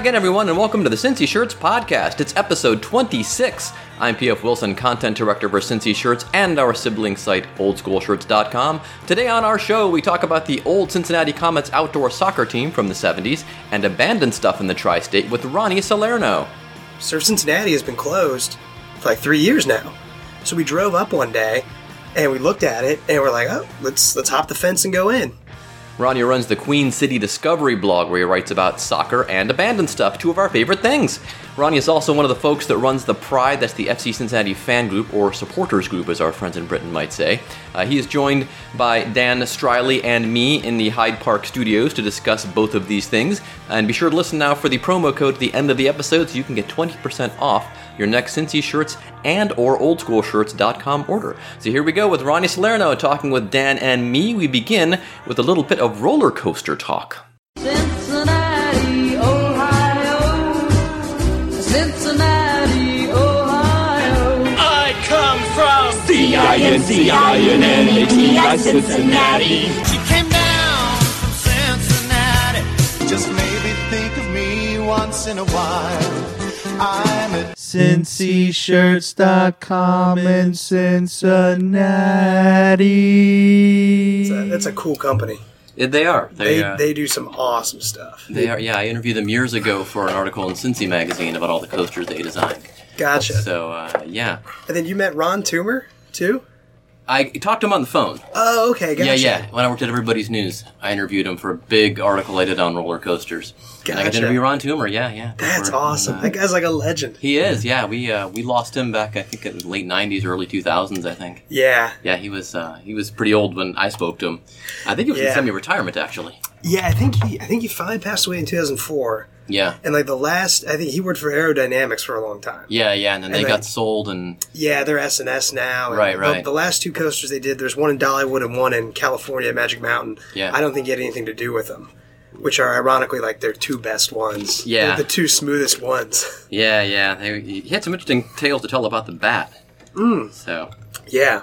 Again, everyone, and welcome to the Cincy Shirts podcast. It's episode 26. I'm PF Wilson, content director for Cincy Shirts and our sibling site, oldschoolshirts.com. Today on our show, we talk about the old Cincinnati Comets outdoor soccer team from the 70s and abandoned stuff in the tri state with Ronny Salerno. Surf Cincinnati has been closed for like three years now. So we drove up one day and we looked at it and we're like, oh, let's let's hop the fence and go in. Ronny runs the Queen City Discovery blog where he writes about soccer and abandoned stuff, two of our favorite things. Ronny is also one of the folks that runs the Pride, that's the FC Cincinnati fan group, or supporters group, as our friends in Britain might say. Uh, he is joined by Dan Striley and me in the Hyde Park studios to discuss both of these things. And be sure to listen now for the promo code at the end of the episode so you can get 20% off your next Cincy shirts and or oldschoolshirts.com order. So here we go with Ronny Salerno talking with Dan and me. We begin with a little bit of roller coaster talk. Cincinnati, Ohio. Cincinnati, Ohio. I come from C-I-N-C-I-N-N-A-T-I, Cincinnati. She came down from Cincinnati. Just maybe think of me once in a while. I'm a cincyshirts.com in Cincinnati. It's a- That's a cool company. Yeah, They are. They, They uh, they do some awesome stuff. they are. Yeah, I interviewed them years ago for an article in Cincy magazine about all the coasters they designed. Gotcha. So uh, yeah, And then you met Ron Toomer too? I talked to him on the phone. Oh, okay, gotcha. Yeah, yeah. When I worked at Everybody's News, I interviewed him for a big article I did on roller coasters. And I got to Gotcha. interview Ron Toomer. Yeah, yeah. That's awesome. uh, That guy's like a legend. he is. Yeah, we uh, we lost him back. I think in the late '90s, early 2000s. I think. Yeah. Yeah, he was uh, he was pretty old when I spoke to him. I think he was in semi-retirement actually. Yeah, I think he I think he finally passed away in 2004. Yeah. And like the last I think he worked for Arrow Dynamics for a long time. Yeah, yeah, and then they And got sold, and Yeah, they're S&S now. and Right, the- right. The, last two coasters they did, there's one in Dollywood and one in California Magic Mountain. Yeah. I don't think he had anything to do with them, which are ironically like their two best ones. Yeah. They're the two smoothest ones. yeah, yeah, they, he had some interesting tales to tell about the bat. Mm. So yeah.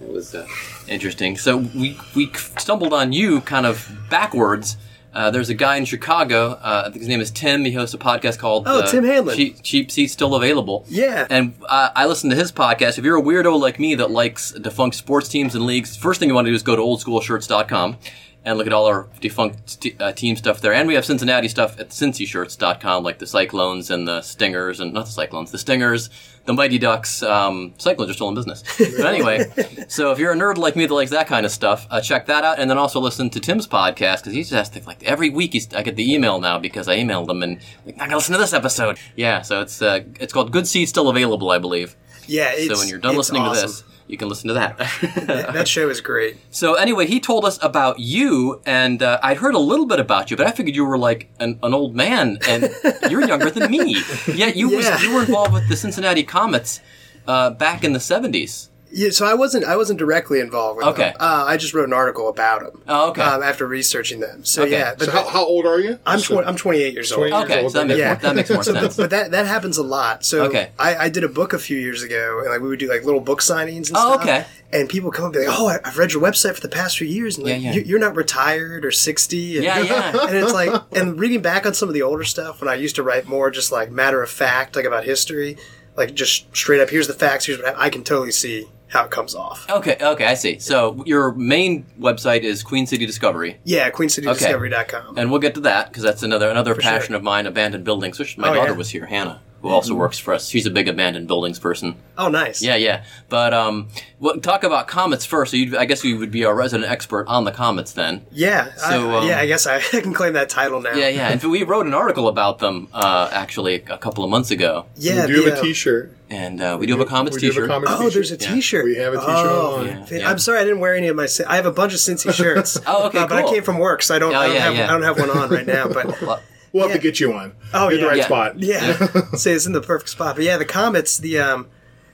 it was uh, interesting. So we we stumbled on you kind of backwards. Uh, there's a guy in Chicago. Uh, I think his name is Tim. He hosts a podcast called Oh, uh, Tim Hanlon. Cheap, Cheap Seats Still Available. Yeah. And uh, I listen to his podcast. If you're a weirdo like me that likes defunct sports teams and leagues, first thing you want to do is go to oldschoolshirts.com and look at all our defunct t- uh, team stuff there. And we have Cincinnati stuff at cincyshirts.com, like the Cyclones and the Stingers, and not the Cyclones, the Stingers, the Mighty Ducks. Um, Cyclones are still in business. But anyway, so if you're a nerd like me that likes that kind of stuff, uh, check that out. And then also listen to Tim's podcast, because he just has to, like, every week he's, I get the email now because I emailed him and, like, I gotta listen to this episode. Yeah, so it's, uh, it's called Good Seats Still Available, I believe. Yeah. It's, so when you're done listening awesome. to this, you can listen to that. that show is great. So anyway, he told us about you, and uh, I'd heard a little bit about you, but I figured you were like an, an old man, and you're younger than me. Yet you was, you were involved with the Cincinnati Comets uh, back in the '70s. Yeah, so I wasn't I wasn't directly involved with Okay. them. Uh, I just wrote an article about them. Oh, okay. Um, after researching them. So Okay. yeah, but So how, how old are you? I'm So- tw- I'm 28 years old. 28 years Okay, old. so that makes Yeah. more, that makes more So, sense. but that that happens a lot. So Okay. I, I did a book a few years ago, and like we would do like little book signings and Oh, stuff. okay. And people come up and be like, "Oh, I- I've read your website for the past few years, and like, Yeah, yeah. you- You're not retired or 60." And, Yeah, yeah. And it's like, and reading back on some of the older stuff when I used to write more just like matter of fact, like about history, like just straight up, here's the facts, here's what happened. I can totally see how it comes off. Okay, okay, I see. So your main website is Queen City Discovery, Yeah, QueenCityDiscovery.com. and we'll get to that because that's another another For passion sure. of mine: abandoned buildings. Which my Oh, daughter yeah. was here, Hannah, who also works for us. She's a big abandoned buildings person. Oh, nice. Yeah, yeah. But um, well, talk about comets first. So you, I guess you would be our resident expert on the comets then. Yeah. So, I, um, yeah, I guess I, I can claim that title now. Yeah, yeah. In fact, we wrote an article about them uh, actually a couple of months ago, Yeah. we do the, have a uh, T-shirt. and uh, we do have a comets We do have a T-shirt. Comets Oh, t-shirt. there's a Yeah. T-shirt. We have a T-shirt Oh. Yeah, yeah. I'm sorry, I didn't wear any of my. I have a bunch of Cincy shirts. Oh, okay, Uh, But I came from work, so I don't. Oh, I, don't yeah, have, yeah. I don't have one on right now. But Well, We'll have Yeah. to get you one. Oh, You're in the right Yeah. spot. yeah, say it's in the perfect spot. But yeah, the Comets. The um,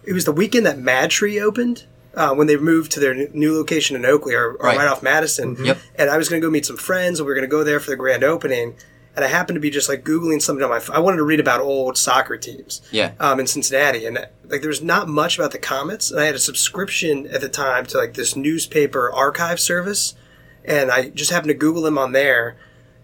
it was the weekend that Mad Tree opened. uh, when they moved to their new location in Oakley or, or Right. right. off Madison. Yep. And I was going to go meet some friends, and we were going to go there for the grand opening. And I happened to be just like googling something on my. phone. I wanted to read about old soccer teams. Yeah. Um, in Cincinnati, and like there was not much about the Comets, and I had a subscription at the time to like this newspaper archive service, and I just happened to Google them on there,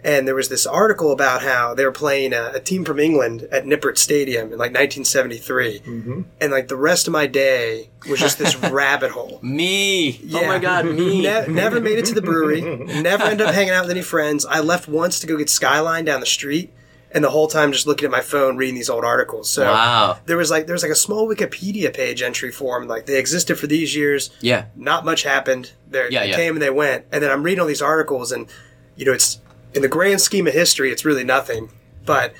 and there was this article about how they were playing a, a team from England at Nippert Stadium in like 1973, Mm-hmm. and like the rest of my day was just this rabbit hole. Me. Oh my God, me. Ne- never made it to the brewery. Never ended up hanging out with any friends. I left once to go get Skyline down the street, and the whole time just looking at my phone, reading these old articles. So Wow. there was like there was like a small Wikipedia page entry for them. Like they existed for these years. Yeah. Not much happened. They're, Yeah, they yeah. came and they went, and then I'm reading all these articles, and you know, it's in the grand scheme of history, it's really nothing. But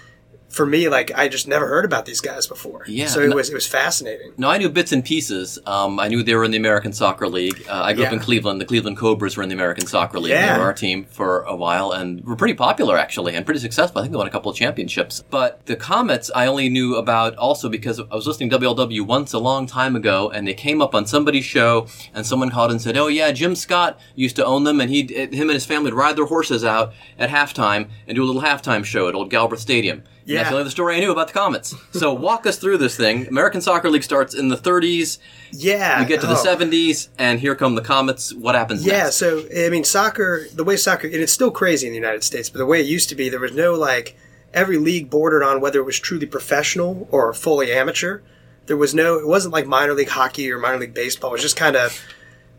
for me, like I just never heard about these guys before. Yeah. So it No- was it was fascinating. No, I knew bits and pieces. Um, I knew they were in the American Soccer League. Uh, I grew up in Cleveland. The Cleveland Cobras were in the American Soccer League. Yeah. They were our team for a while and were pretty popular actually and pretty successful. I think they won a couple of championships. But the Comets I only knew about also because I was listening to WLW once a long time ago and they came up on somebody's show and someone called and said, "Oh yeah, Jim Scott used to own them and he him and his family would ride their horses out at halftime and do a little halftime show at Old Galbraith Stadium." And That's Yeah. the only story I knew about the Comets. So walk us through this thing. American Soccer League starts in the 30s. Yeah. You get to the Oh. 70s, and here come the Comets. What happens Yeah, next? so I mean, soccer. The way soccer, and it's still crazy in the United States, but the way it used to be, there was no like every league bordered on whether it was truly professional or fully amateur. There was no. It wasn't like minor league hockey or minor league baseball. It was just kind of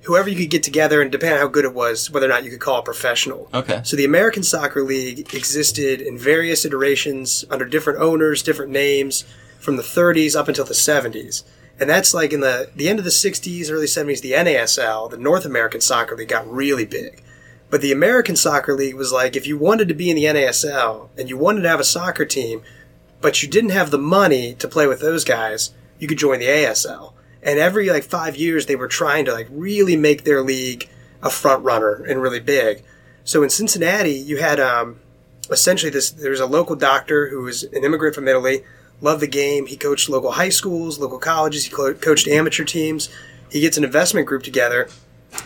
whoever you could get together, and depending on how good it was, whether or not you could call it professional. Okay. So the American Soccer League existed in various iterations under different owners, different names, from the 30s up until the 70s. And that's like in the the end of the 60s, early 70s, the NASL, the North American Soccer League, got really big. But the American Soccer League was like if you wanted to be in the NASL and you wanted to have a soccer team, but you didn't have the money to play with those guys, you could join the ASL. And every like five years, they were trying to like really make their league a front runner and really big. So in Cincinnati, you had um, essentially this. There was a local doctor who was an immigrant from Italy, loved the game. He coached local high schools, local colleges. He co- coached amateur teams. He gets an investment group together,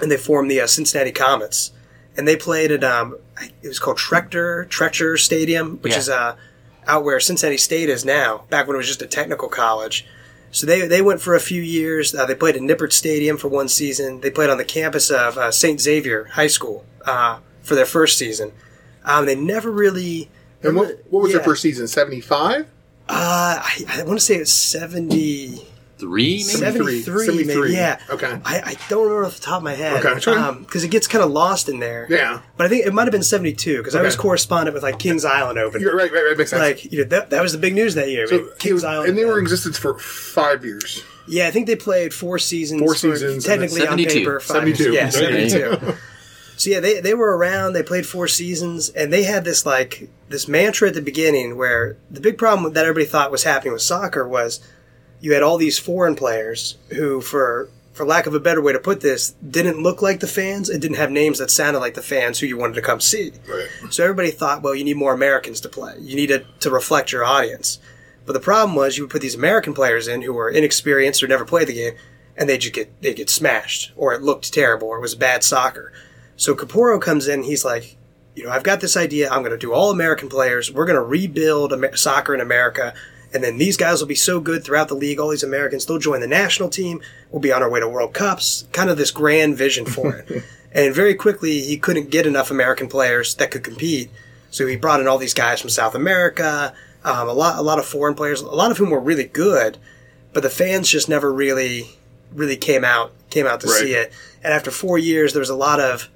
and they form the uh, Cincinnati Comets. And they played at um, it was called Trechter Trechter Stadium, which Yeah. is uh, out where Cincinnati State is now. Back when it was just a technical college. So they, they went for a few years. Uh, they played at Nippert Stadium for one season. They played on the campus of uh, St. Xavier High School uh, for their first season. Um, they never really. And what, what was Yeah. their first season? 75? Uh, I, I want to say it's 70, Three, maybe? 73, 73. maybe. Yeah. Okay. I, I don't remember off the top of my head. Okay, sure. Um, because it gets kind of lost in there. Yeah. But I think it might have been 72 because I was correspondent with like Kings Island Open. You're right, right, right. Makes sense. Like, you know, that, that was the big news that year. so, man. Kings Island. and they were in um, existence for five years. Yeah, I think they played four seasons. Four for- seasons, and then technically on 72. paper. Five 72. Yeah, Okay. seventy-two. so yeah, they they were around. They played four seasons, and they had this like this mantra at the beginning where the big problem that everybody thought was happening with soccer was you had all these foreign players who, for for lack of a better way to put this, didn't look like the fans and didn't have names that sounded like the fans who you wanted to come see. Right. So everybody thought, well, you need more Americans to play. You need it to reflect your audience. But the problem was you would put these American players in who were inexperienced or never played the game, and they'd just get they'd get smashed, or it looked terrible, or it was bad soccer. So Caporo comes in, he's like, you know, I've got this idea. I'm going to do all American players. We're going to rebuild Amer- soccer in America, and then these guys will be so good throughout the league. All these Americans, they'll join the national team. We'll be on our way to World Cups. Kind of this grand vision for it. and very quickly, he couldn't get enough American players that could compete. So he brought in all these guys from South America, um, a lot, a lot of foreign players, a lot of whom were really good, but the fans just never really, really came out, came out to Right. see it. And after four years, there was a lot of,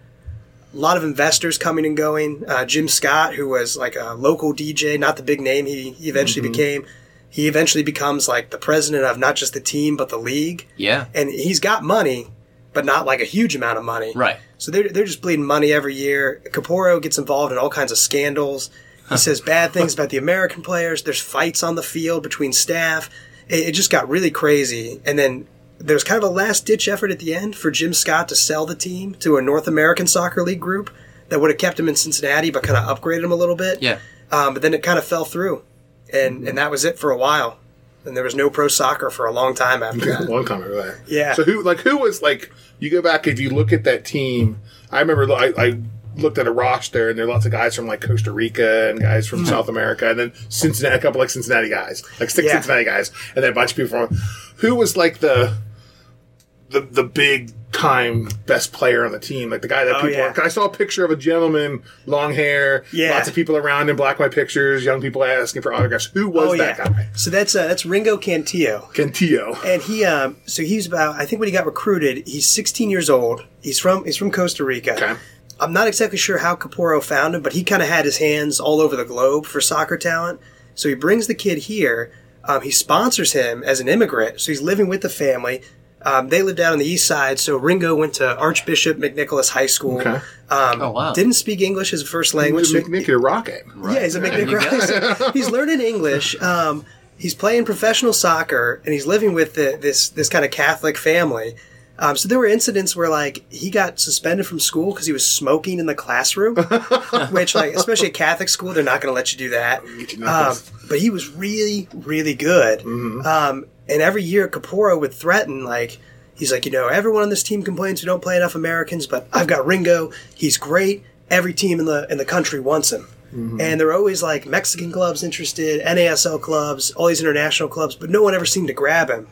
a lot of investors coming and going. Uh, Jim Scott, who was like a local DJ, not the big name he, he eventually became, he eventually becomes like the president of not just the team but the league. Yeah. And he's got money, but not like a huge amount of money. Right. So they're, they're just bleeding money every year. Caporo gets involved in all kinds of scandals. He says bad things about the American players. There's fights on the field between staff. It, it just got really crazy. And then there's kind of a last ditch effort at the end for Jim Scott to sell the team to a North American Soccer League group that would have kept him in Cincinnati, but kind of upgraded him a little bit. Yeah. Um, but then it kind of fell through, and and that was it for a while. and there was no pro soccer for a long time after that. With that. Yeah. So who, like, who was like? You go back if you look at that team. I remember I, I looked at a roster, and there are lots of guys from like Costa Rica and guys from South America, and then Cincinnati, a couple like Cincinnati guys, like six Yeah. Cincinnati guys, and then a bunch of people from. Who was like the the the big time best player on the team, like the guy that Oh, people. yeah. I saw a picture of a gentleman, long hair, Yeah. lots of people around him, black and white pictures, young people asking for autographs. Who was oh that yeah. guy? So that's uh, that's Ringo Cantillo. Cantillo. And he, um, so he's about. I think when he got recruited, he's 16 years old. He's from he's from Costa Rica. Okay. I'm not exactly sure how Caporo found him, but he kind of had his hands all over the globe for soccer talent. So he brings the kid here. Um, he sponsors him as an immigrant, so he's living with the family. Um, they live down on the east side, so Ringo went to Archbishop McNicholas High School. Okay. Um, Oh, wow. Didn't speak English as a first language. He was so- a McNicky Rocket. yeah, he's a McNick Rice. he's learning English. Um, he's playing professional soccer, and he's living with the, this this kind of Catholic family. Um, so there were incidents where like he got suspended from school because he was smoking in the classroom, which like especially at Catholic school they're not going to let you do that. Um, but he was really really good. Um, and every year Caporo would threaten like. He's like, you know, everyone on this team complains we don't play enough Americans, but I've got Ringo. He's great. Every team in the in the country wants him. Mm-hmm. And they're always like Mexican clubs interested, NASL clubs, all these international clubs, but no one ever seemed to grab him.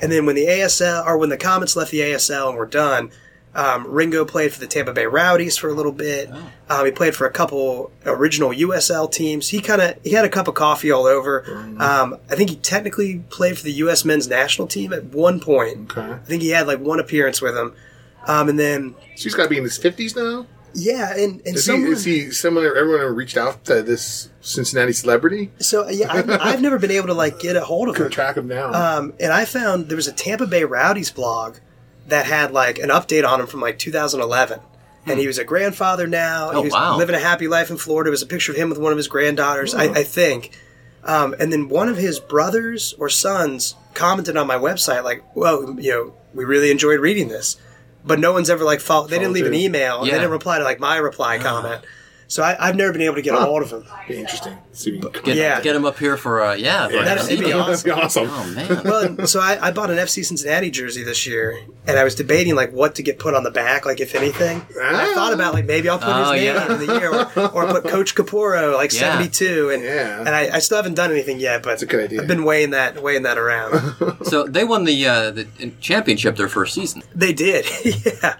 And then when the ASL or when the Comets left the ASL and were done, um, Ringo played for the Tampa Bay Rowdies for a little bit. Um, he played for a couple original USL teams. He kind of he had a cup of coffee all over. Um, I think he technically played for the U.S. men's national team at one point. Okay. I think he had like one appearance with him. Um, and then So he's got to be in his fifties now. yeah, and and Is he? someone, Is he someone? Everyone reached out to this Cincinnati celebrity? so yeah, I've, I've never been able to like get a hold of him. Track him down. Um, and I found there was a Tampa Bay Rowdies blog that had like an update on him from like 2011. And he was a grandfather now. Oh, he was wow. living a happy life in Florida. There was a picture of him with one of his granddaughters, I, I think. Um, and then one of his brothers or sons commented on my website, like, well, you know, we really enjoyed reading this. But no one's ever like followed. They didn't leave an email. Yeah. They didn't reply to like my reply comment. So I, I've never been able to get a hold of him. be interesting. See if Get, Yeah. get him up here for uh, yeah. for- That'd be That'd be awesome. Oh man. well, so I, I bought an FC Cincinnati jersey this year, and I was debating like what to get put on the back, like if anything. And I thought about like maybe I'll put Oh, his name yeah. in the year, or, or put Coach Caporo like Yeah. seventy two, and Yeah. and I, I still haven't done anything yet, but it's a good idea. I've been weighing that weighing that around. So they won the uh, the championship their first season. they did, yeah.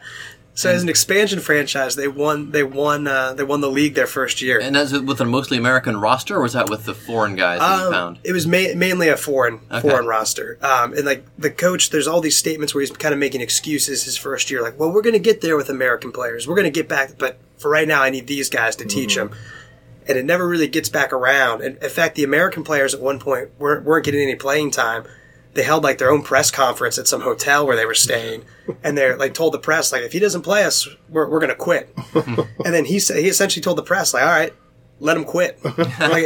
So as an expansion franchise, they won they won uh, they won the league their first year. And that's with a mostly American roster, or was that with the foreign guys that you Um, found? It was ma- mainly a foreign Okay. foreign roster, um, and like the coach, there's all these statements where he's kind of making excuses his first year, like, "Well, we're going to get there with American players. We're going to get back, but for right now, I need these guys to teach them." And it never really gets back around. And in fact, the American players at one point weren't, weren't getting any playing time. They held like their own press conference at some hotel where they were staying, and they're like told the press like, "If he doesn't play us, we're, we're going to quit." and then he said he essentially told the press like, "All right." Let him quit. like,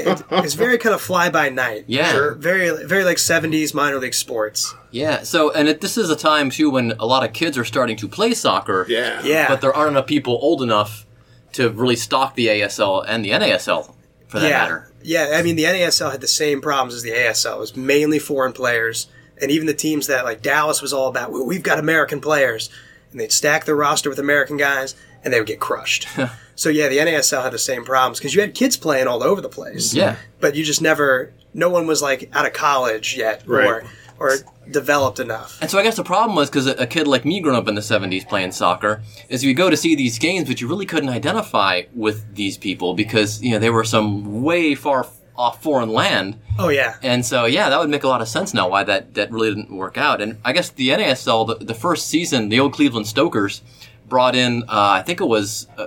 it, it's very kind of fly by night. Yeah. Sure. Very, very like '70s minor league sports. Yeah. So and it, this is a time too when a lot of kids are starting to play soccer. Yeah. Yeah. But there aren't enough people old enough to really stock the ASL and the NASL for that yeah. matter. Yeah. I mean, the NASL had the same problems as the ASL. It was mainly foreign players, and even the teams that like Dallas was all about. "Well, We've got American players, and they'd stack their roster with American guys, and they would get crushed. so yeah, the NASL had the same problems because you had kids playing all over the place. Yeah. But you just never. No one was like out of college yet, Right. or or developed enough. And so I guess the problem was because a, a kid like me growing up in the 70s playing soccer is you go to see these games, but you really couldn't identify with these people because, you know, they were some way far off foreign land. Oh yeah. And so, yeah, that would make a lot of sense now why that, that really didn't work out. And I guess the NASL, the, the first season, the old Cleveland Stokers brought in, uh, I think it was, uh,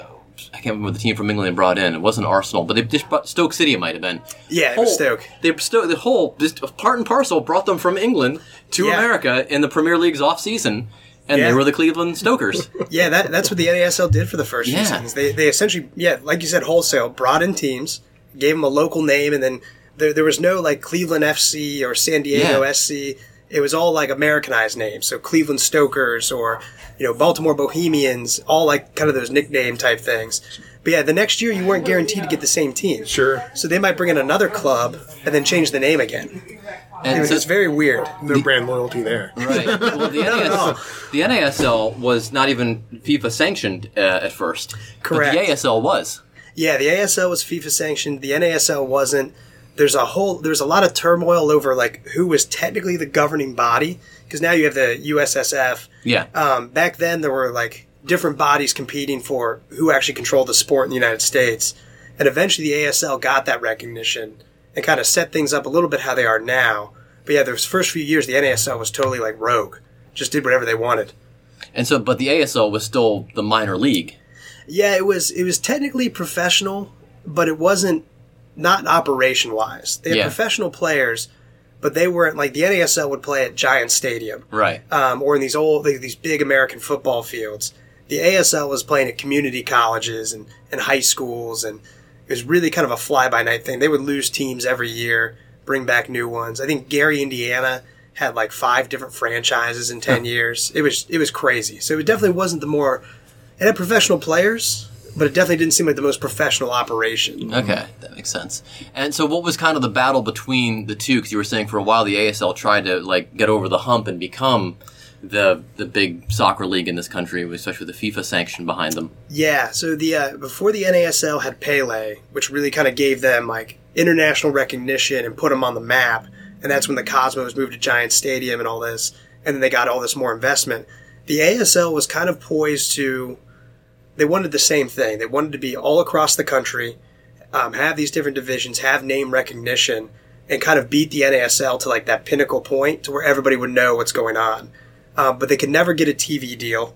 I can't remember the team from England brought in. It wasn't Arsenal, but they just brought Stoke City. It might have been. Yeah, it was Stoke. They Stoke. The whole just part and parcel brought them from England to Yeah. America in the Premier League's off season, and they were the Cleveland Stokers. Yeah, that, that's what the NASL did for the first few Yeah. seasons. They, they essentially, yeah, like you said, wholesale, brought in teams, gave them a local name, and then there, there was no like Cleveland FC or San Diego Yeah. SC. it was all like Americanized names. So Cleveland Stokers or, you know, Baltimore Bohemians, all like kind of those nickname type things. But yeah, the next year you weren't guaranteed to get the same team. Sure. So they might bring in another club and then change the name again. And It was so- it's very weird. No brand loyalty there. Right. Well, the, NAS, the NASL was not even FIFA sanctioned uh, at first. Correct. But the ASL was. Yeah, the ASL was FIFA sanctioned. The NASL wasn't. There's a whole. There's a lot of turmoil over like who was technically the governing body because now you have the USSF. Yeah. Um, back then there were like different bodies competing for who actually controlled the sport in the United States, and eventually the ASL got that recognition and kind of set things up a little bit how they are now. But yeah, those first few years the NASL was totally like rogue, just did whatever they wanted. And so, but the ASL was still the minor league. Yeah, it was it was technically professional, but it wasn't not operation wise. They had Yeah. professional players, but they weren't like the NASL would play at Giant Stadium, Right. um, or in these old like, these big American football fields. The ASL was playing at community colleges and, and high schools, and it was really kind of a fly by night thing. They would lose teams every year, bring back new ones. I think Gary, Indiana, had like five different franchises in ten years. It was it was crazy. So it definitely wasn't the more. It had professional players, but it definitely didn't seem like the most professional operation. Okay, that makes sense. And so, what was kind of the battle between the two? Because you were saying for a while the ASL tried to like get over the hump and become the the big soccer league in this country, especially with the FIFA sanction behind them. Yeah, so the uh, before the NASL had Pele, which really kind of gave them like international recognition and put them on the map, and that's when the Cosmos moved to Giant Stadium and all this, and then they got all this more investment. The ASL was kind of poised to, they wanted the same thing. They wanted to be all across the country, um, have these different divisions, have name recognition, and kind of beat the NASL to like that pinnacle point to where everybody would know what's going on. Um, but they could never get a TV deal.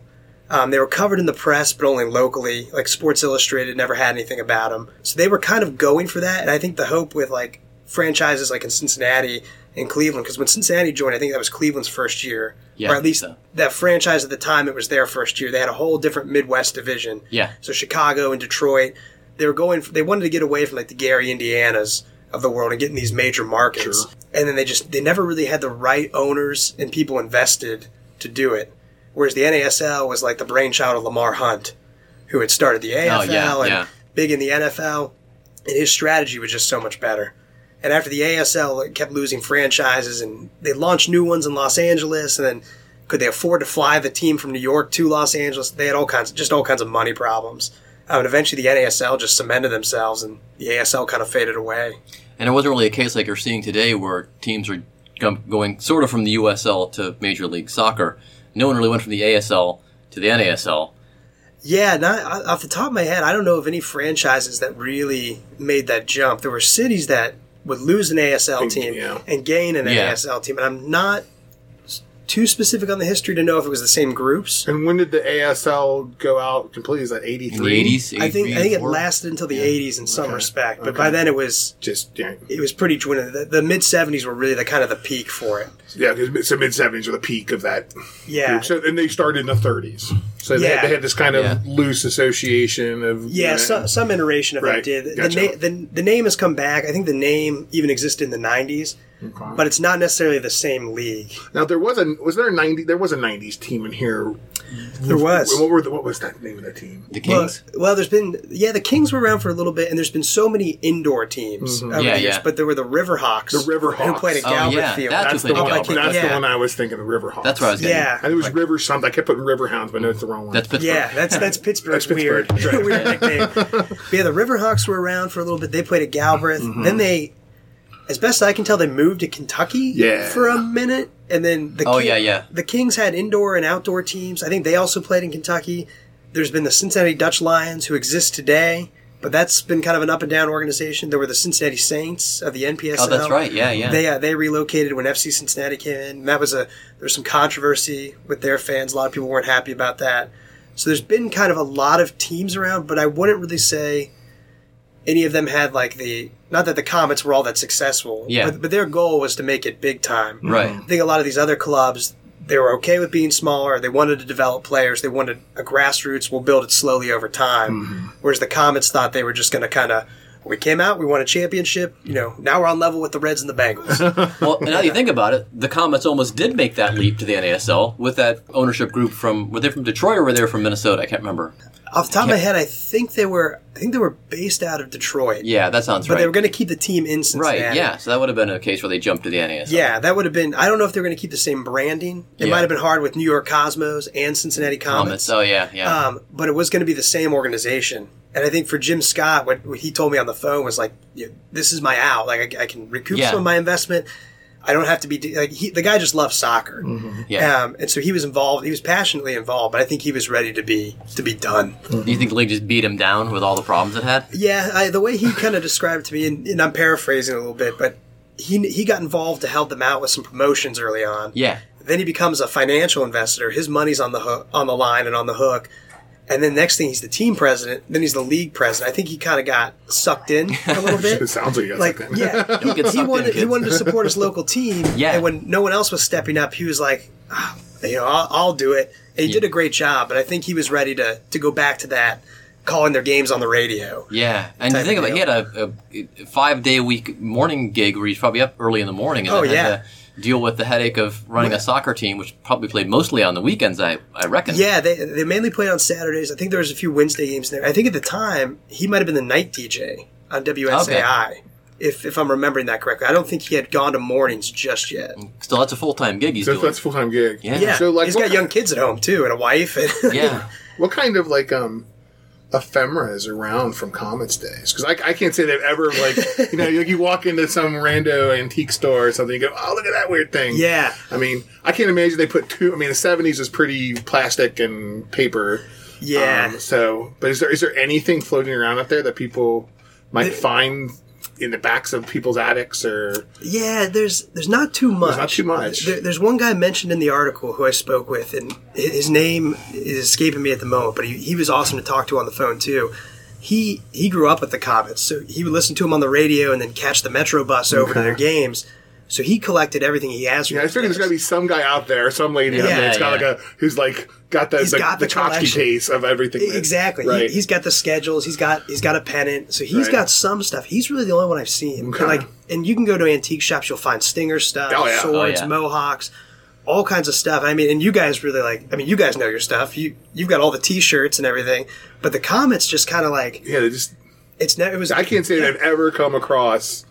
Um, they were covered in the press, but only locally. Like Sports Illustrated never had anything about them. So they were kind of going for that. And I think the hope with like franchises like in Cincinnati and Cleveland, because when Cincinnati joined, I think that was Cleveland's first year. Yeah, or at least so. that franchise at the time, it was their first year. They had a whole different Midwest division. Yeah. So Chicago and Detroit, they were going. They wanted to get away from like the Gary Indianas of the world and get in these major markets. And then they just they never really had the right owners and people invested to do it. Whereas the NASL was like the brainchild of Lamar Hunt, who had started the AFL Oh, yeah, and yeah. big in the NFL, and his strategy was just so much better. And after the ASL it kept losing franchises, and they launched new ones in Los Angeles, and then could they afford to fly the team from New York to Los Angeles? They had all kinds, just all kinds of money problems. Um, and eventually, the NASL just cemented themselves, and the ASL kind of faded away. And it wasn't really a case like you're seeing today where teams are going sort of from the USL to Major League Soccer. No one really went from the ASL to the NASL. Yeah, not off the top of my head, I don't know of any franchises that really made that jump. There were cities that would lose an ASL team yeah. and gain an Yeah. ASL team, and I'm not s- too specific on the history to know if it was the same groups. And when did the ASL go out completely? Is that In eighty 80s, I think I think it lasted until the 80s in some Okay. respect, but Okay. by then it was Just yeah, it was pretty when the, the mid 70s were really the kind of the peak for it. yeah. Because so mid seventies were the peak of that. Yeah. Group. So and they started in the thirties. So they, Yeah. had, they had this kind of Yeah. loose association of Yeah, you know, some, some iteration of Right. it did. The, Gotcha. na- the, the name has come back. I think the name even existed in the 90s, but it's not necessarily the same league. Now there was a was there a ninety there was a nineties team in here. There was. What were the, what was that name of that team? The Kings. well, there's been yeah, the Kings were around for a little bit, and there's been so many indoor teams over Yeah, the years. yeah. But there were the Riverhawks, The Riverhawks. who played at Oh, Galbraith yeah, Field. that's That's the one. called. That's Yeah. the one I was thinking of. Riverhawks. That's what I was getting. Yeah. And it was River something. I kept putting Riverhounds, but no, it's the wrong one. That's Pittsburgh. Yeah, that's that's Pittsburgh's That's weird, Pittsburgh. weird nickname. But yeah, the Riverhawks were around for a little bit. They played at Galbraith. Mm-hmm. Then they, as best I can tell, they moved to Kentucky Yeah. for a minute, and then the Oh, King- yeah, yeah. the Kings had indoor and outdoor teams. I think they also played in Kentucky. There's been the Cincinnati Dutch Lions, who exist today, but that's been kind of an up and down organization. There were the Cincinnati Saints of the NPSL. Oh, that's right. Yeah, yeah. They uh, they relocated when FC Cincinnati came in. And that was a there's some controversy with their fans. A lot of people weren't happy about that. So there's been kind of a lot of teams around, but I wouldn't really say any of them had like the not that the Comets were all that successful. Yeah. But, but their goal was to make it big time. Mm-hmm. Right. I think a lot of these other clubs they were okay with being smaller. They wanted to develop players. They wanted a grassroots. We'll build it slowly over time. Mm-hmm. Whereas the Comets thought they were just going to kind of We came out, we won a championship. You know, now we're on level with the Reds and the Bengals. Well, now you think about it, the Comets almost did make that leap to the NASL with that ownership group from were they from Detroit or were they from Minnesota? I can't remember. Off the top of my head, I think they were. I think they were based out of Detroit. Yeah, that sounds right. but right. they were going to keep the team in Cincinnati. right, yeah. So that would have been a case where they jumped to the NASL. Yeah, that would have been. I don't know if they're going to keep the same branding. It Yeah. might have been hard with New York Cosmos and Cincinnati Comets. Comets. Oh yeah, yeah. Um, but it was going to be the same organization. And I think for Jim Scott, what, what he told me on the phone was like, yeah, "This is my out. Like I, I can recoup Yeah. some of my investment. I don't have to be like he, the guy just loves soccer. Mm-hmm. Yeah. Um, and so he was involved. He was passionately involved. But I think he was ready to be to be done. Do you think the league just beat him down with all the problems it had? Yeah, I, the way he kind of described it to me, and, and I'm paraphrasing a little bit, but he he got involved to help them out with some promotions early on. Yeah. Then he becomes a financial investor. His money's on the hook, on the line and on the hook. And then next thing he's the team president. Then he's the league president. I think he kind of got sucked in a little bit. It sounds like you got like something. yeah, get he, he sucked in, wanted he wanted to support his local team. Yeah. and when no one else was stepping up, he was like, "Ah, you know, I'll, I'll do it. And he did a great job. But I think he was ready to to go back to that, calling their games on the radio. Yeah, and you think about it, he had a, a five day a week morning gig where he's probably up early in the morning and Oh, then yeah. Had to deal with the headache of running a soccer team, which probably played mostly on the weekends. I I reckon. Yeah, they they mainly played on Saturdays. I think there was a few Wednesday games there. I think at the time he might have been the night DJ on WSAI, if if I'm remembering that correctly. I don't think he had gone to mornings just yet. Still, that's a full time gig he's So doing. that's a full time gig. Yeah. Yeah, So like, he's got young kids at home too, and a wife. And yeah. what kind of like um ephemera is around from Comets days? Because I, I can't say they've ever like you know like you walk into some rando antique store or something, you go, oh look at that weird thing. yeah, I mean, I can't imagine they put two. I mean, the seventies was pretty plastic and paper. yeah. Um, so, but is there is there anything floating around up there that people might find in the backs of people's attics or? Yeah, there's there's not too much. not too much. There, there's one guy mentioned in the article who I spoke with, and his name is escaping me at the moment, but he, he was awesome to talk to on the phone too. He he grew up with the Comets, so he would listen to them on the radio and then catch the Metro bus over to their games. So he collected everything he has. from Yeah, I figured figure there's games. got to be some guy out there, some lady out there. It's got yeah. like a who's like got the He's the, got the, the case of everything. Exactly. Right. He, he's got the schedules. He's got he's got a pennant. So he's Right. got some stuff. He's really the only one I've seen. Okay. Like, and you can go to antique shops. You'll find Stinger stuff, Oh, yeah. swords, Oh, yeah. mohawks, all kinds of stuff. I mean, and you guys really like. I mean, you guys know your stuff. You you've got all the T-shirts and everything. But the Comets just kind of like yeah, they just it's never. It was. I can't say that I've ever come across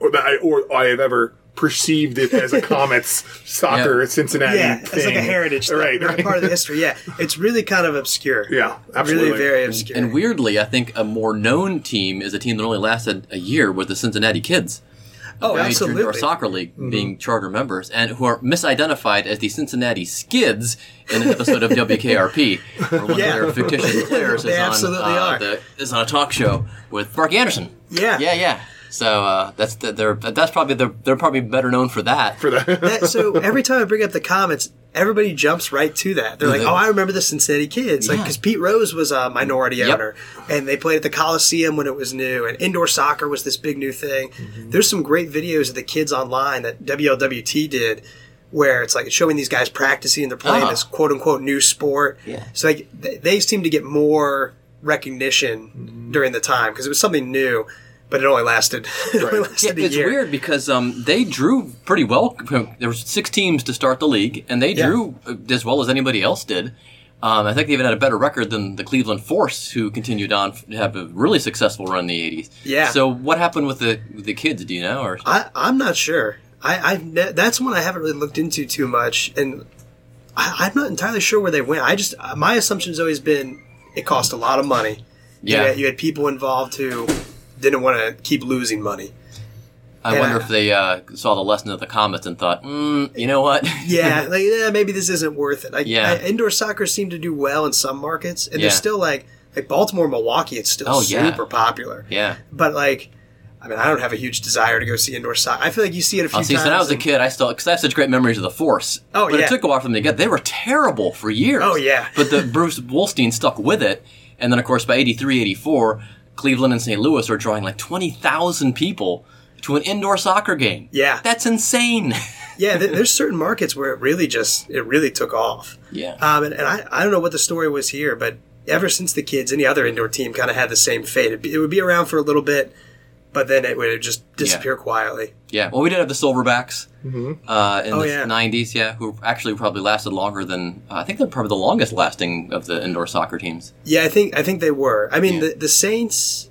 or that I or I have ever perceived it as a Comets soccer Yeah. Cincinnati. Yeah, it's like a heritage, thing, right? right. part of the history. Yeah, it's really kind of obscure. Yeah, absolutely. really very obscure. And weirdly, I think a more known team is a team that only lasted a year with the Cincinnati Kids. oh, Major absolutely. Indoor Soccer League being charter members and who are misidentified as the Cincinnati Skids in an episode of WKRP, where one Yeah. of their fictitious players They is on, absolutely uh, are. the- is on a talk show with Sparky Anderson. Yeah. Yeah, yeah. So uh, that's the, they're that's probably they're, they're probably better known for that. for the that, so every time I bring up the Comets, everybody jumps right to that. They're like, they- "Oh, I remember the Cincinnati Kids," like Yeah. because Pete Rose was a minority Yep. owner, and they played at the Coliseum when it was new, and indoor soccer was this big new thing. Mm-hmm. There's some great videos of the kids online that WLWT did. Where it's like showing these guys practicing and they're playing Ah. this quote unquote new sport. Yeah. So like they, they seem to get more recognition during the time because it was something new, but it only lasted, it only lasted Yeah, a it's year. weird because um, they drew pretty well. There were six teams to start the league, and they Yeah. drew as well as anybody else did. Um, I think they even had a better record than the Cleveland Force, who continued on to have a really successful run in the '80s. Yeah. So what happened with the with the kids? Do you know? Or I, I'm not sure. I, I've ne- that's one I haven't really looked into too much, and I, I'm not entirely sure where they went. I just my assumption has always been it cost a lot of money. You Yeah. had, you had people involved who didn't want to keep losing money. I and wonder I- if they uh, saw the lesson of the Comets and thought, mm, you know what? Yeah, like yeah, maybe this isn't worth it. Like, Yeah. I, indoor soccer seemed to do well in some markets, and Yeah. there's still like like Baltimore, Milwaukee. It's still Oh, yeah. super popular. yeah. But like, I mean, I don't have a huge desire to go see indoor soccer. I feel like you see it a few Oh, see, times. when I was a kid, I still because I have such great memories of the Force. Oh, but yeah. it took a while for them to get. They were terrible for years. Oh, yeah. but the Bruce Wolstein stuck with it, and then of course by 83, 84, Cleveland and St. Louis are drawing like twenty thousand people to an indoor soccer game. Yeah. that's insane. Yeah, there, there's certain markets where it really just it really took off. yeah, Um, and, and I, I don't know what the story was here, but ever since the kids, any other indoor team kind of had the same fate. It'd it would be around for a little bit, but then it would just disappear quietly. Yeah, well, we did have the Silverbacks uh, in Oh, the yeah. 90s, yeah, who actually probably lasted longer than, uh, I think they're probably the longest lasting of the indoor soccer teams. Yeah, I think I think they were. I mean, Yeah. the the Saints.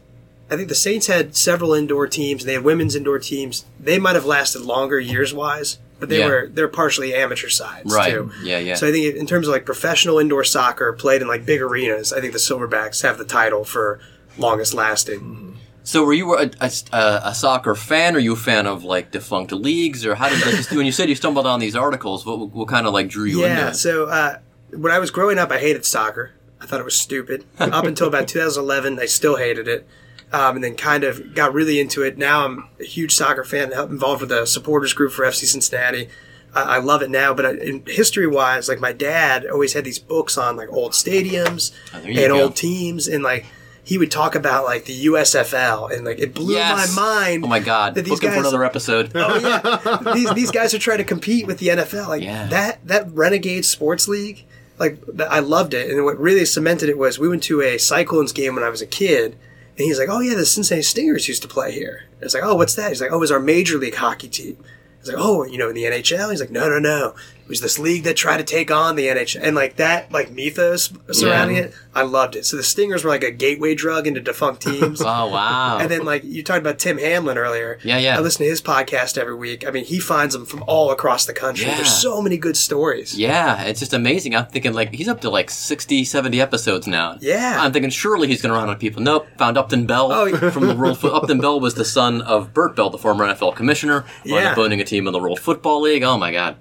I think the Saints had several indoor teams. And they had women's indoor teams. They might have lasted longer years wise, but they Yeah. were they're partially amateur sides Right. too. Yeah, yeah. So I think in terms of like professional indoor soccer played in like big arenas, I think the Silverbacks have the title for longest lasting. So were you a, a, a soccer fan? Or are you a fan of like defunct leagues? Or how did like, when you said you stumbled on these articles, what, what kind of like drew you Yeah. into it? Yeah, So uh, when I was growing up, I hated soccer. I thought it was stupid. Up until about 2011, I still hated it. Um, and then kind of got really into it. Now I'm a huge soccer fan, involved with the supporters group for FC Cincinnati. I, I love it now, but I, in history wise, like my dad always had these books on like old stadiums Oh, and go. old teams, and like he would talk about like the USFL, and like it blew Yes. my mind. Oh my god! that these Looking for guys- another episode. Oh yeah, these these guys are trying to compete with the NFL. Like Yeah. that that Renegade Sports League. Like I loved it, and what really cemented it was we went to a Cyclones game when I was a kid, and he's like, "Oh yeah, the Cincinnati Stingers used to play here." It's like, "Oh, what's that?" He's like, "Oh, it was our major league hockey team." He's like, "Oh, you know, in the NHL." He's like, "No, no, no. It was this league that tried to take on the NHL." And like that, like mythos surrounding Yeah. it, I loved it. So the Stingers were like a gateway drug into defunct teams. Oh wow! And then, like you talked about Tim Hanlon earlier. Yeah, yeah. I listen to his podcast every week. I mean, he finds them from all across the country. Yeah. There's so many good stories. Yeah, it's just amazing. I'm thinking like he's up to like 60, 70 episodes now. Yeah. I'm thinking surely he's going to run out of people. Nope, found Upton Bell Oh, from the World. Upton Bell was the son of Bert Bell, the former NFL commissioner, Yeah. up owning a team in the World Football League. Oh my God,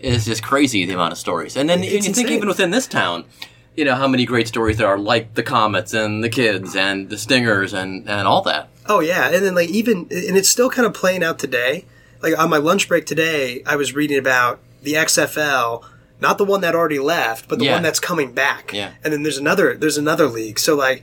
it's just crazy the amount of stories. And then It's you think insane. even within this town, you know how many great stories there are, like the Comets and the Kids and the Stingers and and all that. Oh yeah, and then like even and it's still kind of playing out today. Like on my lunch break today, I was reading about the XFL, not the one that already left, but the Yeah. one that's coming back. Yeah. And then there's another there's another league. So like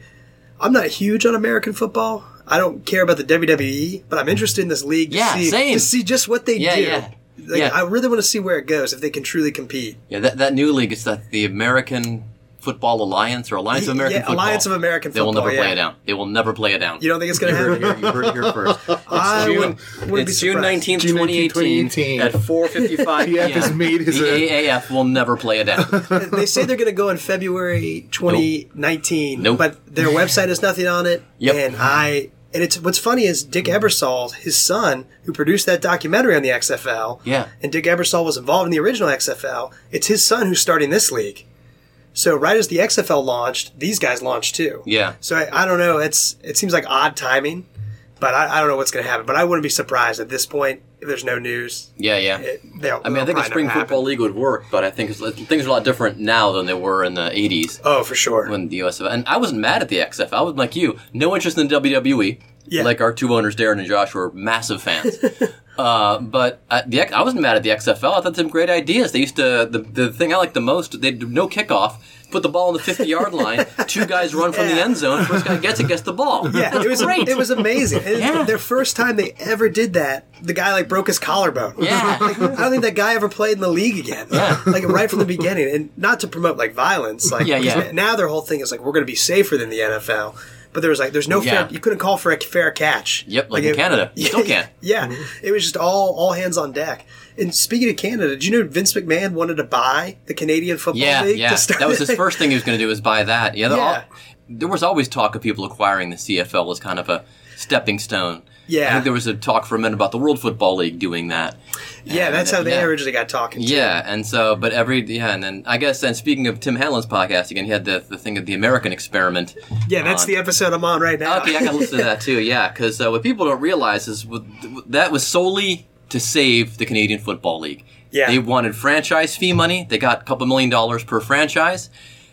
I'm not huge on American football. I don't care about the WWE, but I'm interested in this league to Yeah, see same. to see just what they Yeah, do. yeah. Like, Yeah. I really want to see where it goes if they can truly compete. Yeah, that that new league is that the American Football Alliance or Alliance of Yeah, American Football. Alliance of American They will Football, never play it down. They will never play it down. You don't think it's going to You heard, here, you heard it here first. It's I June, would- wouldn't be it's June 19th, 2018, 2018. at 4.55 TF p.m. has made his, the AAF will never play it down. they say they're going to go in February 2019, Nope. but their website has nothing on it. Yep. And I and it's what's funny is Dick mm-hmm. Ebersol, his son, who produced that documentary on the XFL. Yeah. And Dick Ebersol was involved in the original XFL. It's his son who's starting this league. So right as the XFL launched, these guys launched too. Yeah. So I, I don't know. It's it seems like odd timing, but I, I don't know what's going to happen. But I wouldn't be surprised at this point if there's no news. Yeah, yeah. It, they'll, I mean, I think a spring football league would work, but I think it's, things are a lot different now than they were in the 80s Oh, for sure. when the USFL. And I wasn't mad at the XFL. I was like you, no interest in the WWE. Yeah. Like our two owners, Darren and Josh, were massive fans. uh, but I, the I wasn't mad at the XFL. I thought some great ideas. They used to the the thing I liked the most. They do no kickoff. Put the ball on the fifty yard line. Two guys run from the end zone. First guy gets it gets the ball. Yeah, it was great. it was amazing. And Yeah. Their first time they ever did that, the guy like broke his collarbone. Yeah. Like, I don't think that guy ever played in the league again. Yeah. Like right from the beginning, and not to promote like violence. Like Yeah, yeah. Now their whole thing is like we're going to be safer than the NFL. But there was like there's no Yeah. fair. You couldn't call for a fair catch. Yep, like in Canada. You still can't. Yeah, it was just all all hands on deck. And speaking of Canada, did you know Vince McMahon wanted to buy the Canadian Football Yeah, League? yeah. to start That was his first thing he was going to do was buy that. Yeah, Yeah. all- there was always talk of people acquiring the CFL as kind of a stepping stone. Yeah. I think there was a talk for a minute about the World Football League doing that. Yeah, And, that's how they yeah. originally got talking. Yeah, and so, but every yeah, and then I guess, and speaking of Tim Hanlon's podcast again, he had the the thing of the American experiment. yeah. That's on- the episode I'm on right now. Okay, I gotta listen to that too. Yeah, because uh, what people don't realize is that was solely to save the Canadian Football League. Yeah. they wanted franchise fee money. They got a couple million dollars per franchise.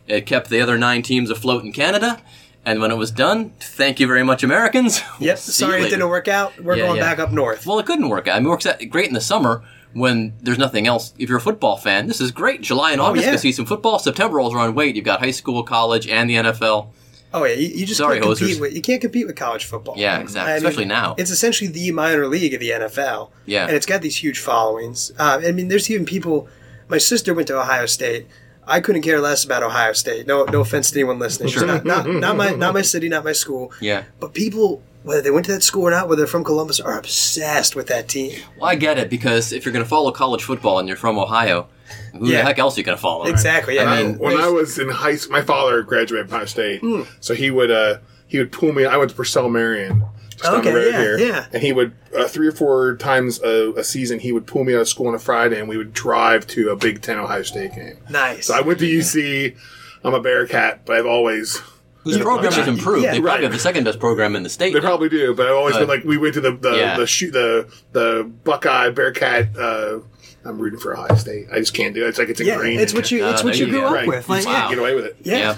It kept the other nine teams afloat in Canada. And when it was done, thank you very much, Americans. Yep. See you Sorry it didn't work out. We're Yeah, going yeah. back up north. Well, it couldn't work out. I mean, it works out great in the summer when there's nothing else. If you're a football fan, this is great. July and August, Oh, yeah. you see some football. September rolls around. Wait, you've got high school, college, and the NFL. Oh yeah, you, you just Sorry, can't compete hosers. with you can't compete with college football. Yeah, exactly. Especially now. It's essentially the minor league of the NFL. Yeah. and it's got these huge followings. Uh, I mean, there's even people. My sister went to Ohio State. I couldn't care less about Ohio State. No, no offense to anyone listening. Just Not, not, not my, not my city, not my school. Yeah. But people, whether they went to that school or not, whether they're from Columbus, are obsessed with that team. Well, I get it because if you're going to follow college football and you're from Ohio, who Yeah. the heck else are you going to follow? Exactly. Yeah. I I mean, when I was in high school, my father graduated from Ohio State, Hmm. so he would uh, he would pull me. I went to Purcell Marian, just down Okay, the road yeah, here, yeah. and he would uh, three or four times a, a season he would pull me out of school on a Friday, and we would drive to a Big Ten Ohio State game. nice. So I went to UC. I'm a Bearcat, but I've always whose program has improved? Yeah, they probably right. have the second best program in the state. they now. probably do, but I've always But- been like we went to the the Yeah. the shoot the the Buckeye Bearcat. Uh, I'm rooting for Ohio State. I just can't do it. It's like it's yeah, ingrained. it's what you, it's Uh, what you you grew go. up right. with. You Like, can't Wow. get away with it. yeah. yeah,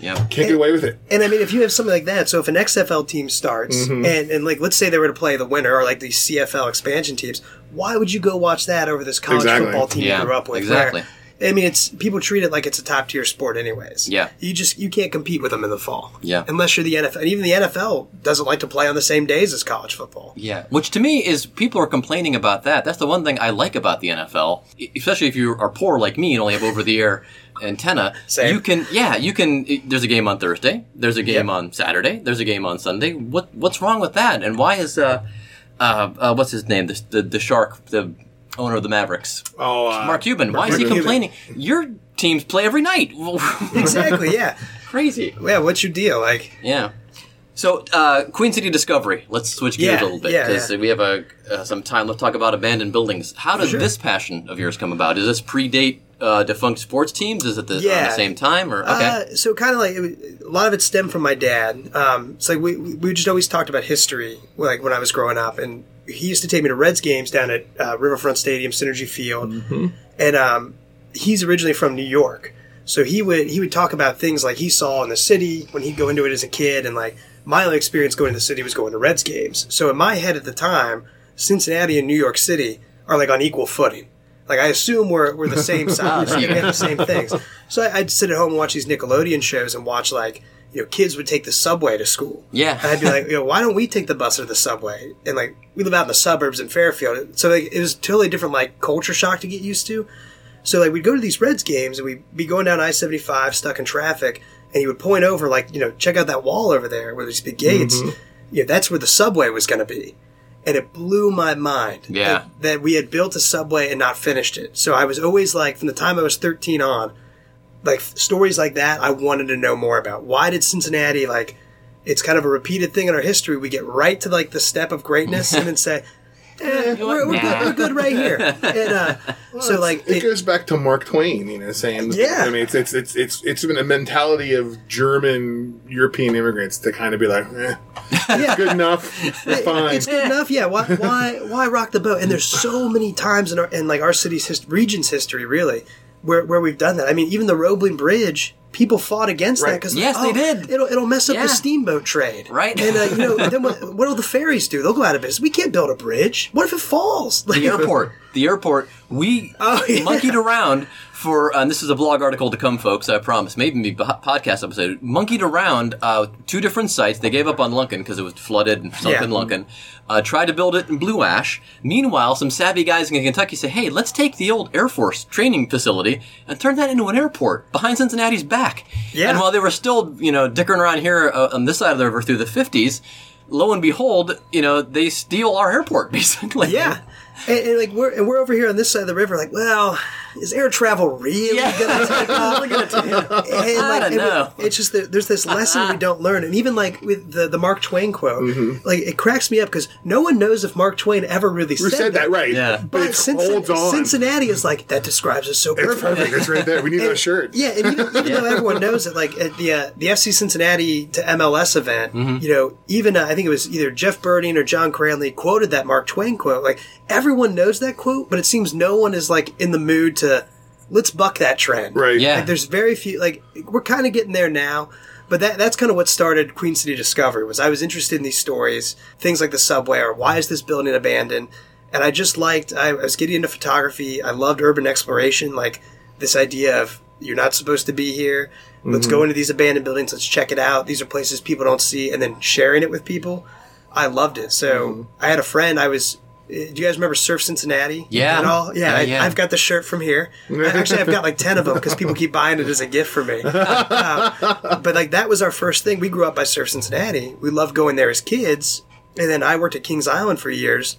yeah. Can't get away with it. And I mean, if you have something like that, so if an XFL team starts Mm-hmm. and, and like let's say they were to play the winner or like these CFL expansion teams, why would you go watch that over this college Exactly. football team Yeah, you grew up with? exactly. where- I mean, it's people treat it like it's a top tier sport, anyways. Yeah. you just you can't compete with them in the fall. Yeah. unless you're the NFL. And even the NFL doesn't like to play on the same days as college football. Yeah, which to me is people are complaining about that. That's the one thing I like about the NFL, e- especially if you are poor like me and only have over-the-air antenna. Same. You can, yeah, you can. There's a game on Thursday. There's a game Yep. on Saturday. There's a game on Sunday. What what's wrong with that? And why is uh, uh, uh what's his name? The the, the shark, the owner of the Mavericks, Oh, uh, Mark Cuban. Why is he complaining? Your teams play every night. Exactly. Yeah. Crazy. Yeah. What's your deal? Like, Yeah. So, uh, Queen City Discovery. Let's switch gears Yeah, a little bit yeah, because yeah. we have a uh, some time. Let's talk about abandoned buildings. How did Sure. this passion of yours come about? Does this predate uh, defunct sports teams? Is it the, Yeah. the same time or okay? Uh, so kind of like it, a lot of it stemmed from my dad. Um, it's like we we just always talked about history, like when I was growing up, and he used to take me to Reds games down at uh, Riverfront Stadium, Cinergy Field, and um, he's originally from New York, so he would he would talk about things like he saw in the city when he'd go into it as a kid, and like my only experience going to the city was going to Reds games. So in my head at the time, Cincinnati and New York City are like on equal footing. Like I assume we're, we're the same size. we have the same things. So I, I'd sit at home and watch these Nickelodeon shows and watch like you know kids would take the subway to school. Yeah. and I'd be like, you know, why don't we take the bus or the subway? And like we live out in the suburbs in Fairfield, so like it was totally different like culture shock to get used to. So like we'd go to these Reds games and we'd be going down I seventy five stuck in traffic, and he would point over like you know check out that wall over there where there's big gates. Mm-hmm. You know that's where the subway was going to be, and it blew my mind. Yeah. that, that we had built a subway and not finished it. So I was always like from the time I was thirteen on, like stories like that I wanted to know more about. Why did Cincinnati like? It's kind of a repeated thing in our history. We get right to like the step of greatness and then say. Eh, we're, we're, good, we're good right here. And uh, so, like, it, it- goes back to Mark Twain, you know, saying, Yeah. I mean, it's it's it's it's it's been a mentality of German European immigrants to kind of be like, eh, yeah, good enough, fine. it's good enough. Yeah, why, why, why rock the boat? And there's so many times in our in like our city's hist- region's history, really, where where we've done that. I mean, even the Roebling Bridge, people fought against that because Yes, they did. It'll it'll mess up Yeah. the steamboat trade, Right. And uh, you know, then what, what'll the ferries do? They'll go out of business. We can't build a bridge. What if it falls? The airport. The airport. We Oh, yeah. monkeyed around for, and this is a blog article to come, folks. I promise. Maybe be a podcast episode. Monkeyed around uh, two different sites. They gave up on Lunken because it was flooded and sunk Yeah. in Lunken. Uh, tried to build it in Blue Ash. Meanwhile, some savvy guys in Kentucky say, "Hey, let's take the old Air Force training facility and turn that into an airport behind Cincinnati's back." Yeah. And while they were still, you know, dickering around here uh, on this side of the river through the fifties. Lo and behold, you know, they steal our airport, basically. Yeah. And, and like we're and we're over here on this side of the river, like, well, is air travel really Yeah. gonna take off? and, like, I don't and we- know. it's just that there's this lesson we don't learn, and even like with the the Mark Twain quote, Mm-hmm. like it cracks me up because no one knows if Mark Twain ever really said, said that right? Yeah. but, But it Cincin- holds on. Cincinnati is like that describes us so It's perfectly. perfect. It's right there. We need And- those shirts. Yeah, and even, even though everyone knows it, like at the uh, the FC Cincinnati to MLS event, Mm-hmm. you know, even uh, I think it was either Jeff Berding or John Cranley quoted that Mark Twain quote. Like everyone knows that quote, but it seems no one is like in the mood to let's buck that trend. Right. Yeah. Like there's very few. Like we're kind of getting there now. But that, that's kind of what started Queen City Discovery was I was interested in these stories, things like the subway or why is this building abandoned? And I just liked, I, I was getting into photography. I loved urban exploration, like this idea of you're not supposed to be here. Let's go mm-hmm. into these abandoned buildings. Let's check it out. These are places people don't see and then sharing it with people. I loved it. So mm-hmm. I had a friend, I was do you guys remember Surf Cincinnati? Yeah. At all? Yeah, Yeah, I. I've got the shirt from here. Actually, I've got like 10 of them because people keep buying it as a gift for me. Uh, but like that was our first thing. We grew up by Surf Cincinnati. We loved going there as kids. And then I worked at Kings Island for years.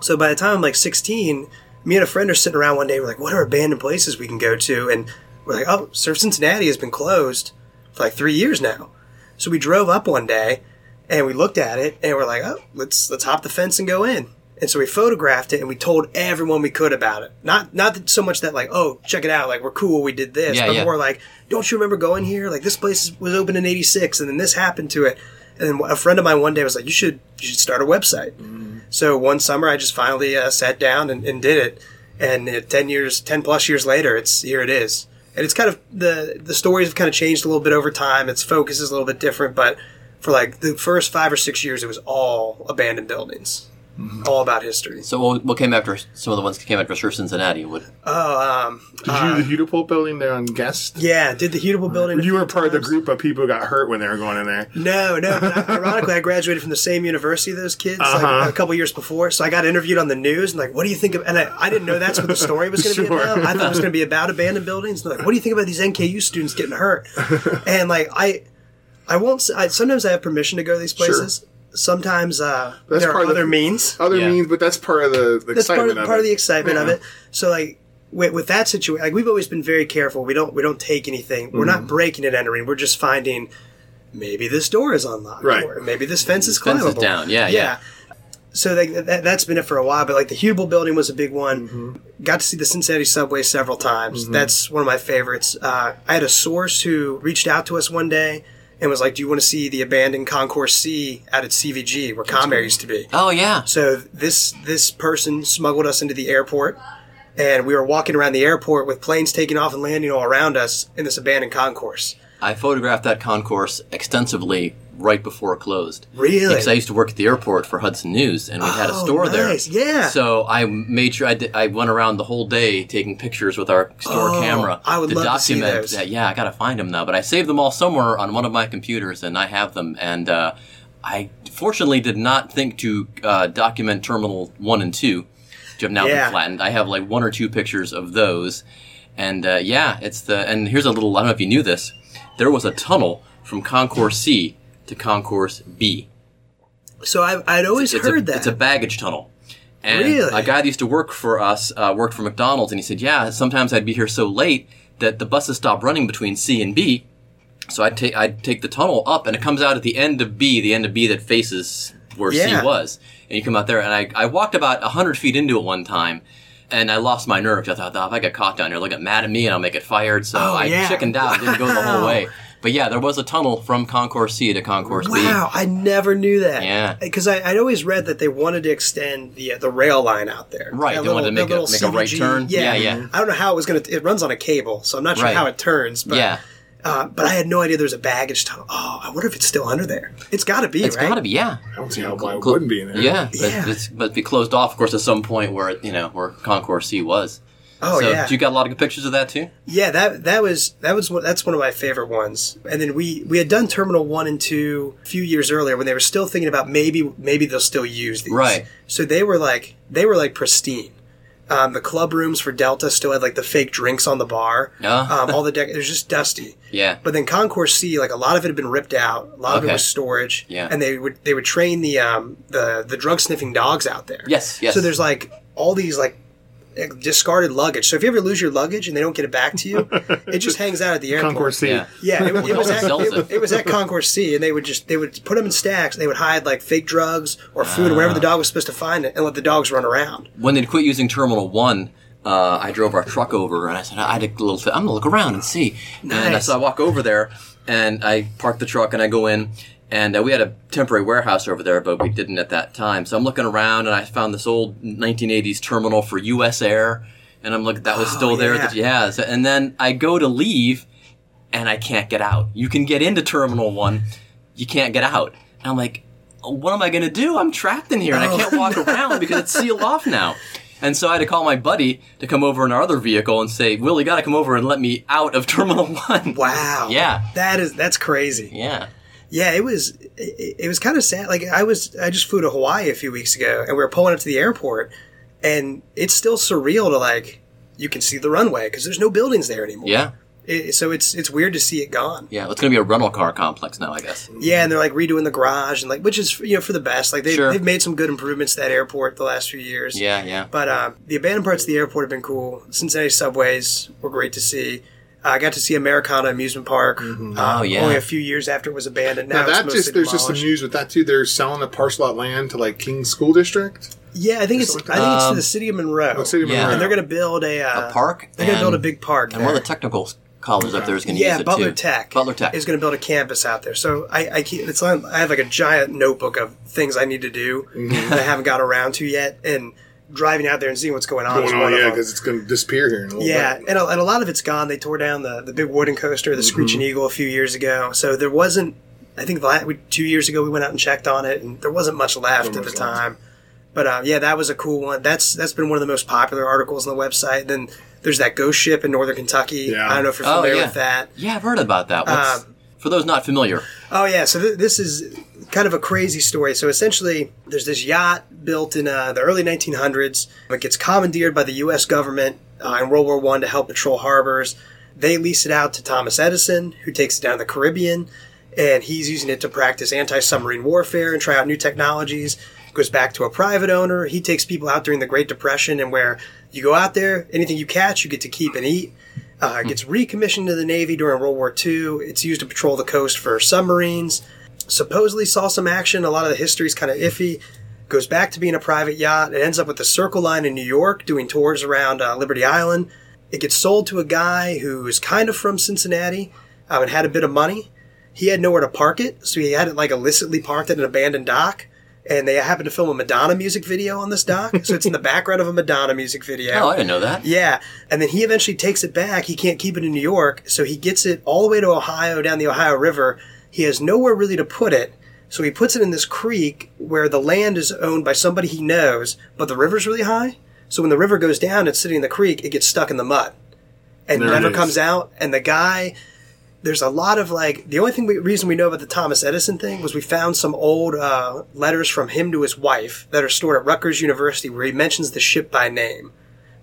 So by the time I'm like 16, me and a friend are sitting around one day. We're like, what are abandoned places we can go to? And we're like, oh, Surf Cincinnati has been closed for like three years now. So we drove up one day and we looked at it and we're like, oh, let's let's hop the fence and go in. And so we photographed it and we told everyone we could about it. Not not so much that like, oh, check it out, like we're cool, we did this, Yeah, but yeah. more like, don't you remember going here? Like this place was open in '86 and then this happened to it. And then a friend of mine one day was like, you should you should start a website. So one summer I just finally uh, sat down and, and did it. And uh, ten years, ten plus years later, it's here. It is, and it's kind of the the stories have kind of changed a little bit over time. Its focus is a little bit different, but for like the first five or six years, it was all abandoned buildings, all about history. So what, what came after some of the ones that came after Surf Cincinnati? What? Oh, um, Did you do the Hudepohl building there on Gest? yeah, did the Hudepohl building. a You were part of the group of people who got hurt when they were going in there. No, no. But I- ironically, I graduated from the same university those kids Uh-huh. like, a couple years before. So I got interviewed on the news and like, what do you think of? And I, I didn't know that's what the story was going to Sure. be about. I thought it was going to be about abandoned buildings. And like, what do you think about these NKU students getting hurt? and like, I, I won't. s- I, sometimes I have permission to go to these places. Sometimes uh, That's there part are of the- other means. Other Yeah. means, but that's part of the, the That's part excitement of, of part it. of the excitement of it. So like. With, with that situation, like we've always been very careful. We don't we don't take anything. We're Mm-hmm. not breaking and entering. We're just finding maybe this door is unlocked, Right. or maybe this fence is climbable. Fence is climbable. down. Yeah, yeah. So they, that, that's been it for a while. But like the Hudepohl building was a big one. Mm-hmm. Got to see the Cincinnati subway several times. That's one of my favorites. Uh, I had a source who reached out to us one day and was like, "Do you want to see the abandoned Concourse C out at CVG where Comair used to be?" Oh yeah. So this this person smuggled us into the airport, and we were walking around the airport with planes taking off and landing all around us in this abandoned concourse. I photographed that concourse extensively right before it closed. Really? Because I used to work at the airport for Hudson News, and we had a Oh, store nice. there. Yeah. So I made sure I, did, I went around the whole day taking pictures with our store Oh, camera I would to love to see document those. that. Yeah, I gotta find them now, but I saved them all somewhere on one of my computers, and I have them. And uh, I fortunately did not think to uh, document Terminal One and Two, which have now Yeah. been flattened. I have like one or two pictures of those. And uh, yeah, it's the and here's a little. I don't know if you knew this. There was a tunnel from Concourse C to Concourse B. So I, I'd always It's heard a, that. It's a baggage tunnel. And Really? a guy that used to work for us uh, worked for McDonald's, and he said, "Yeah, sometimes I'd be here so late that the buses stopped running between C and B, so I'd take I'd take the tunnel up, and it comes out at the end of B, the end of B that faces where Yeah. C was, and you come out there, and I I walked about hundred feet into it one time." And I lost my nerve. I thought, oh, if I get caught down here, they'll get mad at me and I'll make it fired. So Oh, I yeah. chickened out. Didn't go the whole way. But yeah, there was a tunnel from Concourse C to Concourse B. Wow, I never knew that. Yeah. because I'd always read that they wanted to extend the uh, the rail line out there. Right, That they wanted to make a- little make a right turn. Yeah, Yeah, yeah. I don't know how it was going to. It runs on a cable, so I'm not sure Right. how it turns. But, Yeah. uh, but I had no idea there was a baggage tunnel. Oh, I wonder if it's still under there. It's got to be. It's right? got to be, yeah. I don't see how why it Clo- wouldn't be in there. Yeah, but Yeah. it's but be closed off, of course, at some point where you know where Concourse C was. Oh so, yeah. you got a lot of good pictures of that too. Yeah, that that was that was one, that's one of my favorite ones. And then we we had done Terminal One and Two a few years earlier when they were still thinking about maybe maybe they'll still use these. Right. So they were like they were like pristine. Um, the club rooms for Delta still had like the fake drinks on the bar. Ah. Um, all the deck it was just dusty. Yeah, But then Concourse C, like a lot of it had been ripped out. A lot of it was storage. Yeah. And they would they would train the um the the drug sniffing dogs out there. Yes, yes. So there's like all these like discarded luggage. So if you ever lose your luggage and they don't get it back to you, it just hangs out at the airport. Concourse C. yeah. Yeah, it, it was at, it, it? it was at Concourse C, and they would just they would put them in stacks. And they would hide like fake drugs or food or wherever the Ah. dog was supposed to find it, and let the dogs run around. When they'd quit using Terminal One, uh, I drove our truck over and I said, I had a little. I'm gonna look around and see. And I, Nice. so I walk over there and I park the truck and I go in. And uh, we had a temporary warehouse over there, but we didn't at that time. So I'm looking around, and I found this old 1980s terminal for U.S. Air, and I'm looking. That was Oh, still there. yeah. That, yeah. So- and then I go to leave, and I can't get out. You can get into Terminal One, you can't get out. And I'm like, what am I going to do? I'm trapped in here, and I Oh, can't walk around because it's sealed off now. And so I had to call my buddy to come over in our other vehicle and say, "Will, you got to come over and let me out of Terminal One." Wow. Yeah. That is that's crazy. Yeah. Yeah, it was it, it was kind of sad. Like I was I just flew to Hawaii a few weeks ago, and we were pulling up to the airport, and it's still surreal to like you can see the runway because there's no buildings there anymore. Yeah. It, so it's it's weird to see it gone. Yeah, it's going to be a rental car complex now, I guess. Yeah, and they're like redoing the garage and like which is you know for the best. Like they Sure. they've made some good improvements to that airport the last few years. Yeah, yeah. But uh, the abandoned parts of the airport have been cool. Cincinnati subways were great to see. I got to see Americana Amusement Park. uh, Oh, yeah. Only a few years after it was abandoned. Now, Now that mostly just there's just some news with that too. They're selling a parcel of land to like King School District. Yeah, I think it's I think it's Um, the city of Monroe. Oh, City of Yeah. Monroe. and they're going to build a uh, A park. They're going to build a big park. And one of the technical colleges up there is going to use yeah, it Butler too. Tech. Butler Tech. is going to build a campus out there. So I, I keep it's on. I have like a giant notebook of things I need to do Mm-hmm. that I haven't got around to yet, and driving out there and seeing what's going on. going on, yeah, because it's going to disappear here in a little Yeah, bit. and a, and a lot of it's gone. They tore down the, the big wooden coaster, the Screeching Mm-hmm. Eagle, a few years ago. So there wasn't. I think the we, two years ago we went out and checked on it, and there wasn't much left Not at the much left. time. But uh, yeah, that was a cool one. That's that's been one of the most popular articles on the website. Then there's that ghost ship in northern Kentucky. Yeah. I don't know if you're Oh, familiar yeah. with that. Yeah, I've heard about that. What's, Um, for those not familiar, Oh yeah, so th- this is kind of a crazy story. So essentially, there's this yacht built in uh, the early 1900s. It gets commandeered by the U.S. government uh, in World War One to help patrol harbors. They lease it out to Thomas Edison, who takes it down to the Caribbean, and he's using it to practice anti-submarine warfare and try out new technologies. Goes back to a private owner. He takes people out during the Great Depression, and where you go out there, anything you catch, you get to keep and eat. Uh, it gets recommissioned to the Navy during World War II. It's used to patrol the coast for submarines. Supposedly saw some action. A lot of the history is kind of iffy. Goes back to being a private yacht. It ends up with the Circle Line in New York doing tours around uh, Liberty Island. It gets sold to a guy who is kind of from Cincinnati um, and had a bit of money. He had nowhere to park it, so he had it like illicitly parked at an abandoned dock. And they happened to film a Madonna music video on this dock, so it's in the background of a Madonna music video. oh, I didn't know that. Yeah, and then he eventually takes it back. He can't keep it in New York, so he gets it all the way to Ohio, down the Ohio River. He has nowhere really to put it, so he puts it in this creek where the land is owned by somebody he knows, but the river's really high. So when the river goes down, it's sitting in the creek. It gets stuck in the mud, and There never comes out. And the guy, there's a lot of like the only thing we, reason we know about the Thomas Edison thing was we found some old uh, letters from him to his wife that are stored at Rutgers University where he mentions the ship by name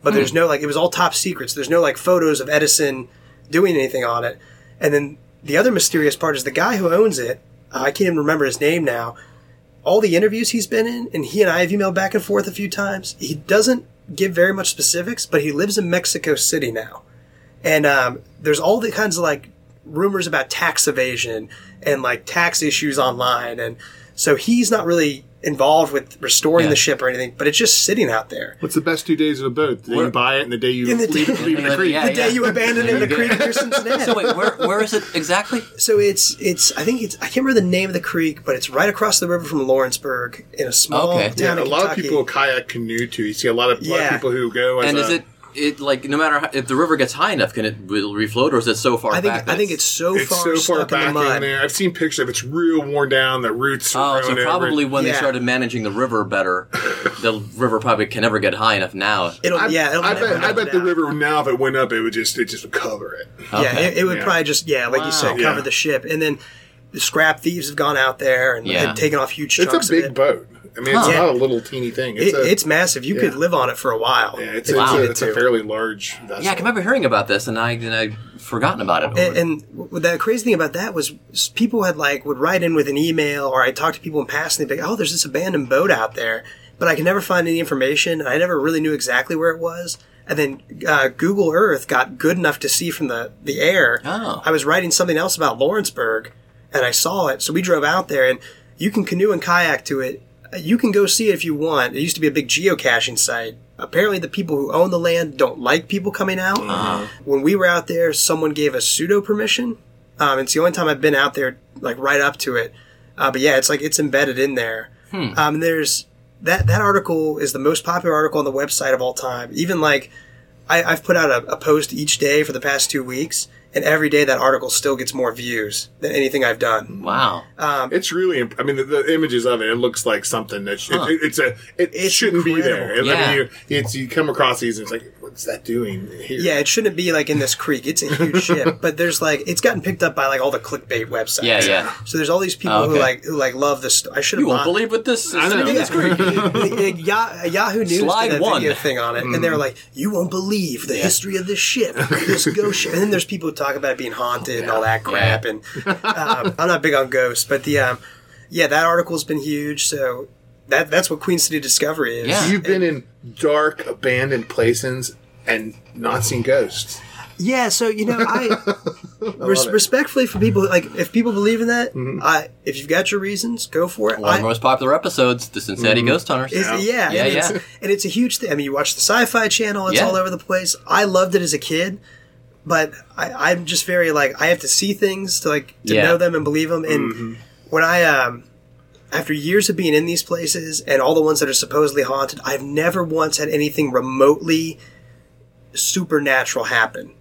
but there's no like it was all top secrets. There's no like photos of Edison doing anything on it. And then the other mysterious part is the guy who owns it. uh, I can't even remember his name now. All the interviews he's been in, and he and I have emailed back and forth a few times. He doesn't give very much specifics, but he lives in Mexico City now, and um, there's all the kinds of like rumors about tax evasion and like tax issues online, and so he's not really involved with restoring Yeah. the ship or anything, but it's just sitting out there. What's the best two days of a boat? The day you buy it and the day you In the leave, day- leave in the creek. Yeah, the day you abandon it in the creek near Cincinnati. So wait, where where is it exactly? So it's it's I think it's I can't remember the name of the creek, but it's right across the river from Lawrenceburg in a small Okay. town Yeah, a in lot of people kayak canoe too. You see a lot of, lot of people who go. As And a, is it it like no matter how, if the river gets high enough, can it will refloat, or is it so far I think back? I think it's so It's far so far stuck back in in, the mud. there. I've seen pictures of it's real worn down. The roots. Oh, are so probably over. when they started managing the river better, the river probably can never get high enough now. It'll I, yeah. It'll I never bet, I bet the river now, if it went up, it would just it just would cover it. Yeah, it, it would Yeah. probably just yeah, like you said, cover Yeah. the ship, and then the scrap thieves have gone out there and, Yeah. and taken off huge It's chunks It's a big of it. boat. I mean, it's Huh. not a little teeny thing. It- It's a, it's massive. You could live on it for a while. yeah, it's, if it's, you a, it's a fairly large vessel. Yeah, I can remember hearing about this, and I and I forgotten about it. And, and the crazy thing about that was people had like would write in with an email, or I talked to people in passing. And they'd be like, "Oh, there's this abandoned boat out there," but I could never find any information. I never really knew exactly where it was. And then uh, Google Earth got good enough to see from the the air. Oh. I was writing something else about Lawrenceburg, and I saw it. So we drove out there, and you can canoe and kayak to it. You can go see it if you want. It used to be a big geocaching site. Apparently, the people who own the land don't like people coming out. When we were out there, someone gave us pseudo permission. Um, it's the only time I've been out there, like right up to it. Uh, but yeah, it's like it's embedded in there. Um, and there's that that article is the most popular article on the website of all time. Even like I, I've put out a, a post each day for the past two weeks, and every day that article still gets more views than anything I've done. wow. um, It's really. imp- I mean, the, the images of it. It looks like something that sh- Huh. it, it's a. It It's shouldn't be there. incredible. I mean, you, it's you come across these and it's like what's that doing here? Yeah, it shouldn't be like in this creek. It's a huge ship, but there's like it's gotten picked up by like all the clickbait websites. Yeah, yeah. So there's all these people Oh, who like who like love this. St- I should have. You won't believe what this is I know. sitting in this creek. Ya- Yahoo News Slide did a one. video thing on it, and they were like, "You won't believe the history of this ship, this ghost ship." And then there's people who talk about it being haunted and all that crap. And um, I'm not big on ghosts, but the um, yeah, that article's been huge. So that that's what Queen City Discovery is. Yeah. You've been in dark, abandoned places and not seen ghosts. Yeah, so you know, I, res- respectfully for people like if people believe in that, Mm-hmm. I if you've got your reasons, go for it. One of I- the most popular episodes, the Cincinnati Mm-hmm. Ghost Hunters. It's, yeah, Yeah, and, yeah. It's, and it's a huge thing. I mean, you watch the Sci-Fi Channel; it's Yeah. all over the place. I loved it as a kid, but I, I'm just very like I have to see things to like to Yeah. know them and believe them. And when I um, after years of being in these places and all the ones that are supposedly haunted, I've never once had anything remotely supernatural happen.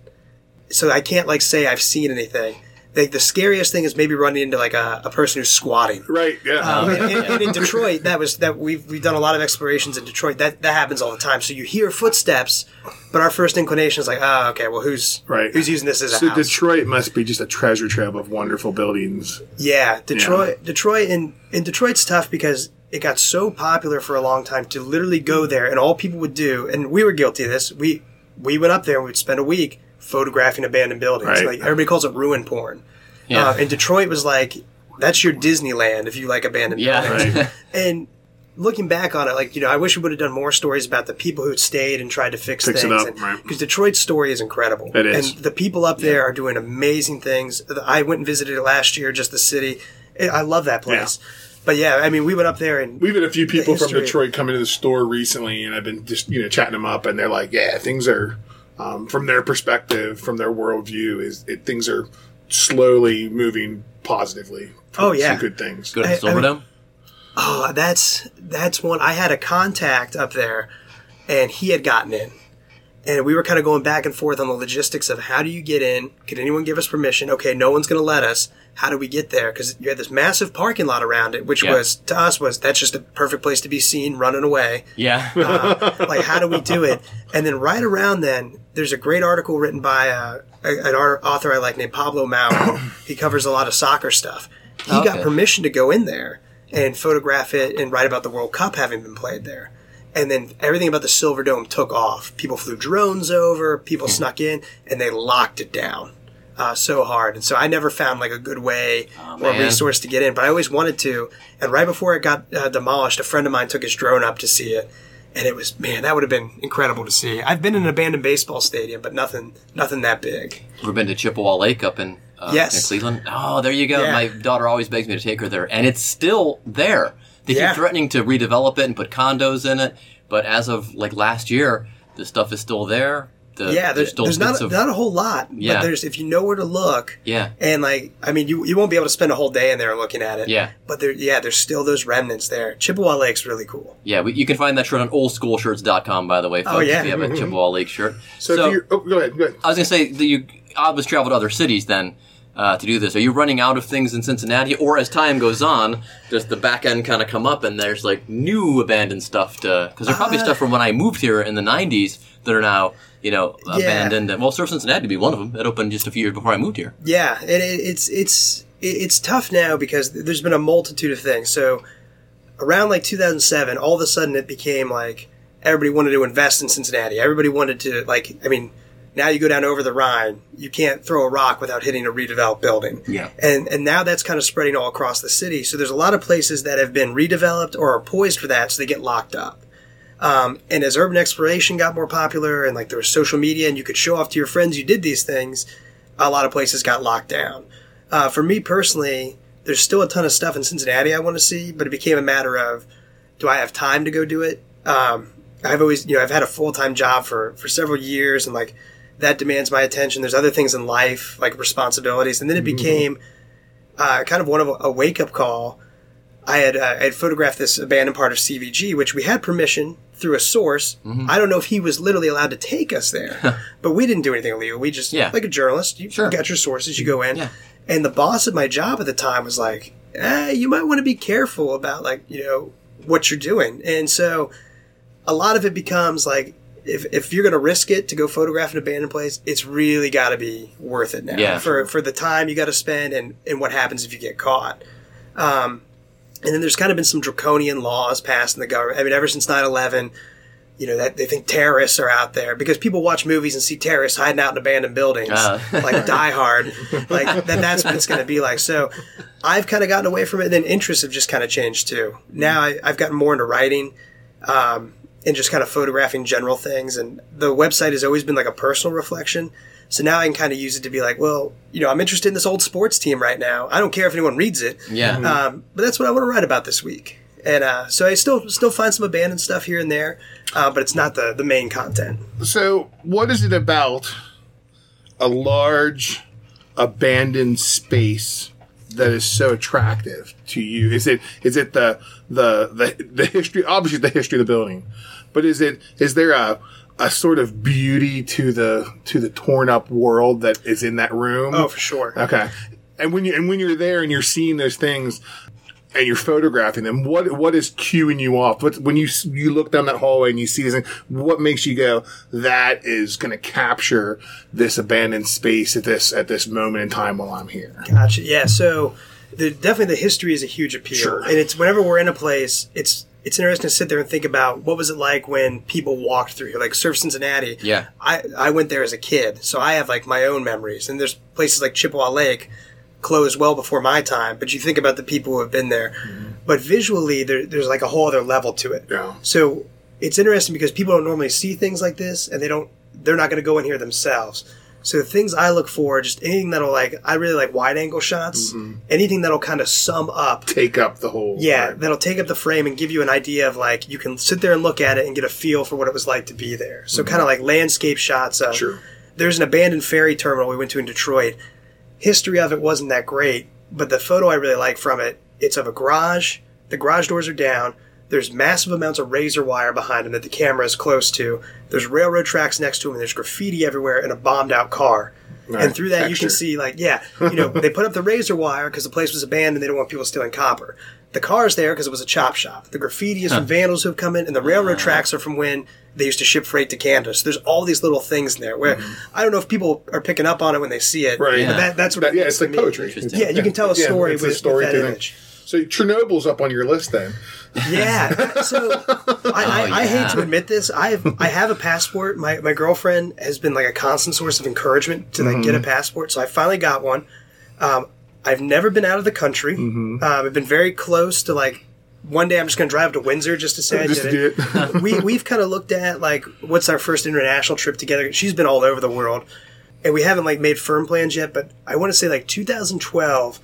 So I can't like say I've seen anything. Like the scariest thing is maybe running into like a, a person who's squatting. Right, yeah. Um, and, and- and in Detroit, that was that we've we've done a lot of explorations in Detroit. That that happens all the time. So you hear footsteps, but our first inclination is like, oh, okay, well, who's right. Who's using this as a so house? Detroit must be just a treasure trove of wonderful buildings. Yeah, Detroit. Detroit and and Detroit's tough because it got so popular for a long time to literally go there, and all people would do, and we were guilty of this. We we went up there and we'd spend a week photographing abandoned buildings. Right. Like everybody calls it ruin porn. Yeah. Uh, and Detroit was like, that's your Disneyland if you like abandoned Yeah. buildings. Right. And looking back on it, like you know, I wish we would have done more stories about the people who had stayed and tried to fix, Fix things. up, right. Because Detroit's story is incredible. It is. And the people up there are doing amazing things. I went and visited it last year, just the city. I love that place. But yeah, I mean, we went up there and We've had a few people from. Detroit come into the store recently, and I've been just you know chatting them up, and they're like, "Yeah, things are um, from their perspective, from their worldview, is it, things are slowly moving positively. Oh, yeah. good things. Go to I- I Silverdome. Oh, that's that's one. I had a contact up there, and he had gotten in, and we were kind of going back and forth on the logistics of how do you get in? Can anyone give us permission? Okay, no one's going to let us. How do we get there? Because you had this massive parking lot around it, which Yeah. was to us was that's just a perfect place to be seen running away. Yeah. like how do we do it? And then right around then, there's a great article written by uh, a, an author I like named Pablo Maurer. he covers a lot of soccer stuff. He got permission to go in there and photograph it and write about the World Cup having been played there. And then everything about the Silverdome took off. People flew drones over, people Hmm. snuck in, and they locked it down. Uh, so hard, and so I never found like a good way or Oh, man. resource to get in. But I always wanted to. And right before it got uh, demolished, a friend of mine took his drone up to see it, and it was man, that would have been incredible to see. I've been in an abandoned baseball stadium, but nothing, nothing that big. Ever been to Chippewa Lake up in, uh, Yes. in Cleveland? Oh, there you go. Yeah. My daughter always begs me to take her there, and it's still there. They Yeah. keep threatening to redevelop it and put condos in it, but as of like last year, the stuff is still there. The, yeah, there's, still there's not of not a whole lot, Yeah. but there's if you know where to look. yeah. And like, I mean, you, you won't be able to spend a whole day in there looking at it. Yeah. But there, yeah, there's still those remnants there. Chippewa Lake's really cool. Yeah, we, you can find that shirt on oldschoolshirts.com, by the way, oh, folks, Oh, yeah. if you have a mm-hmm. Chippewa Lake shirt. So, you're, oh, go ahead, go ahead. I was going to say that you obviously travel to other cities then uh, to do this. Are you running out of things in Cincinnati, or as time goes on, does the back end kind of come up and there's like new abandoned stuff to? Because there's probably Uh, stuff from when I moved here in the '90s that are now you know Yeah. abandoned. And, well, Surf Cincinnati to be one of them. It opened just a few years before I moved here. Yeah, and it, it's it's it- it's tough now because there's been a multitude of things. So around like 2007, all of a sudden it became like everybody wanted to invest in Cincinnati. Everybody wanted to like. I mean, now you go down over the Rhine, you can't throw a rock without hitting a redeveloped building. Yeah. and and now that's kind of spreading all across the city. So there's a lot of places that have been redeveloped or are poised for that, so they get locked up. Um, and as urban exploration got more popular, and like there was social media, and you could show off to your friends you did these things, a lot of places got locked down. Uh, for me personally, there's still a ton of stuff in Cincinnati I want to see, but it became a matter of, do I have time to go do it? Um, I've always, you know, I've had a full time job for for several years, and like that demands my attention. There's other things in life like responsibilities, and then it became uh, kind of one of a, a wake up call. I had uh, I had photographed this abandoned part of CVG, which we had permission through a source. Mm-hmm. I don't know if he was literally allowed to take us there, but we didn't do anything illegal. We just, Yeah. like a journalist, you Sure. got your sources, you go in. Yeah. And the boss at my job at the time was like, eh, "You might want to be careful about like you know what you're doing." And so a lot of it becomes like if, if you're going to risk it to go photograph an abandoned place, it's really got to be worth it now Yeah. for for the time you got to spend and and what happens if you get caught. Um, and then there's kind of been some draconian laws passed in the government. I mean, ever since 9/11, you know that they think terrorists are out there because people watch movies and see terrorists hiding out in abandoned buildings, Uh. like Die Hard. Like that, that's what it's going to be like. So I've kind of gotten away from it. And then interests have just kind of changed too. Now I, I've gotten more into writing. Um, and just kind of photographing general things. And the website has always been like a personal reflection. So now I can kind of use it to be like, well, you know, I'm interested in this old sports team right now. I don't care if anyone reads it. Yeah. Um, but that's what I want to write about this week. And uh, so I still still find some abandoned stuff here and there, uh, but it's not the the main content. So, what is it about a large abandoned space that is so attractive to you? Is it is it the the the, the history? Obviously, the history of the building, but is it is there a a sort of beauty to the to the torn up world that is in that room? Oh, for sure. Okay. And when you and when you're there and you're seeing those things and you're photographing them, what what is cueing you off? What when you you look down that hallway and you see this thing, what makes you go, that is going to capture this abandoned space at this at this moment in time while I'm here? Gotcha. Yeah. So the, definitely the history is a huge appeal, Sure. and it's whenever we're in a place, it's it's interesting to sit there and think about what was it like when people walked through here, like Surf Cincinnati. Yeah. I I went there as a kid, so I have like my own memories, and there's places like Chippewa Lake closed well before my time, but you think about the people who have been there. Mm-hmm. But visually, there, there's like a whole other level to it. Yeah. So it's interesting because people don't normally see things like this, and they don't. They're not going to go in here themselves. So the things I look for, just anything that'll like, I really like wide angle shots. Mm-hmm. Anything that'll kind of sum up. Take up the whole Yeah, that'll take up the frame and give you an idea of like you can sit there and look at it and get a feel for what it was like to be there. So mm-hmm. kind of like landscape shots. Of, Sure. There's an abandoned ferry terminal we went to in Detroit. History of it wasn't that great, but the photo I really like from it, it's of a garage. The garage doors are down. There's massive amounts of razor wire behind them that the camera is close to. There's railroad tracks next to them. And there's graffiti everywhere and a bombed out car. Nice. And through that, you can see like, yeah, you know, they put up the razor wire because the place was abandoned. They don't want people stealing copper. The car's there because it was a chop shop. The graffiti is from vandals who have come in, and the railroad ah. tracks are from when they used to ship freight to Canada. So there's all these little things in there where mm-hmm. I don't know if people are picking up on it when they see it. Right. But that, that's what That- it yeah, it's like me. poetry. Yeah, you can tell a Yeah, story it's a with, story with that to them. Image. So Chernobyl's up on your list then. Yeah. So I, I, I hate to admit this. I have I have a passport. My my girlfriend has been like a constant source of encouragement to like get a passport. So I finally got one. Um, I've never been out of the country. Um, I've been very close to like. One day I'm just going to drive to Windsor just to say I Just did it. do it. we we've kind of looked at like what's our first international trip together. She's been all over the world, and we haven't like made firm plans yet. But I want to say like 2012,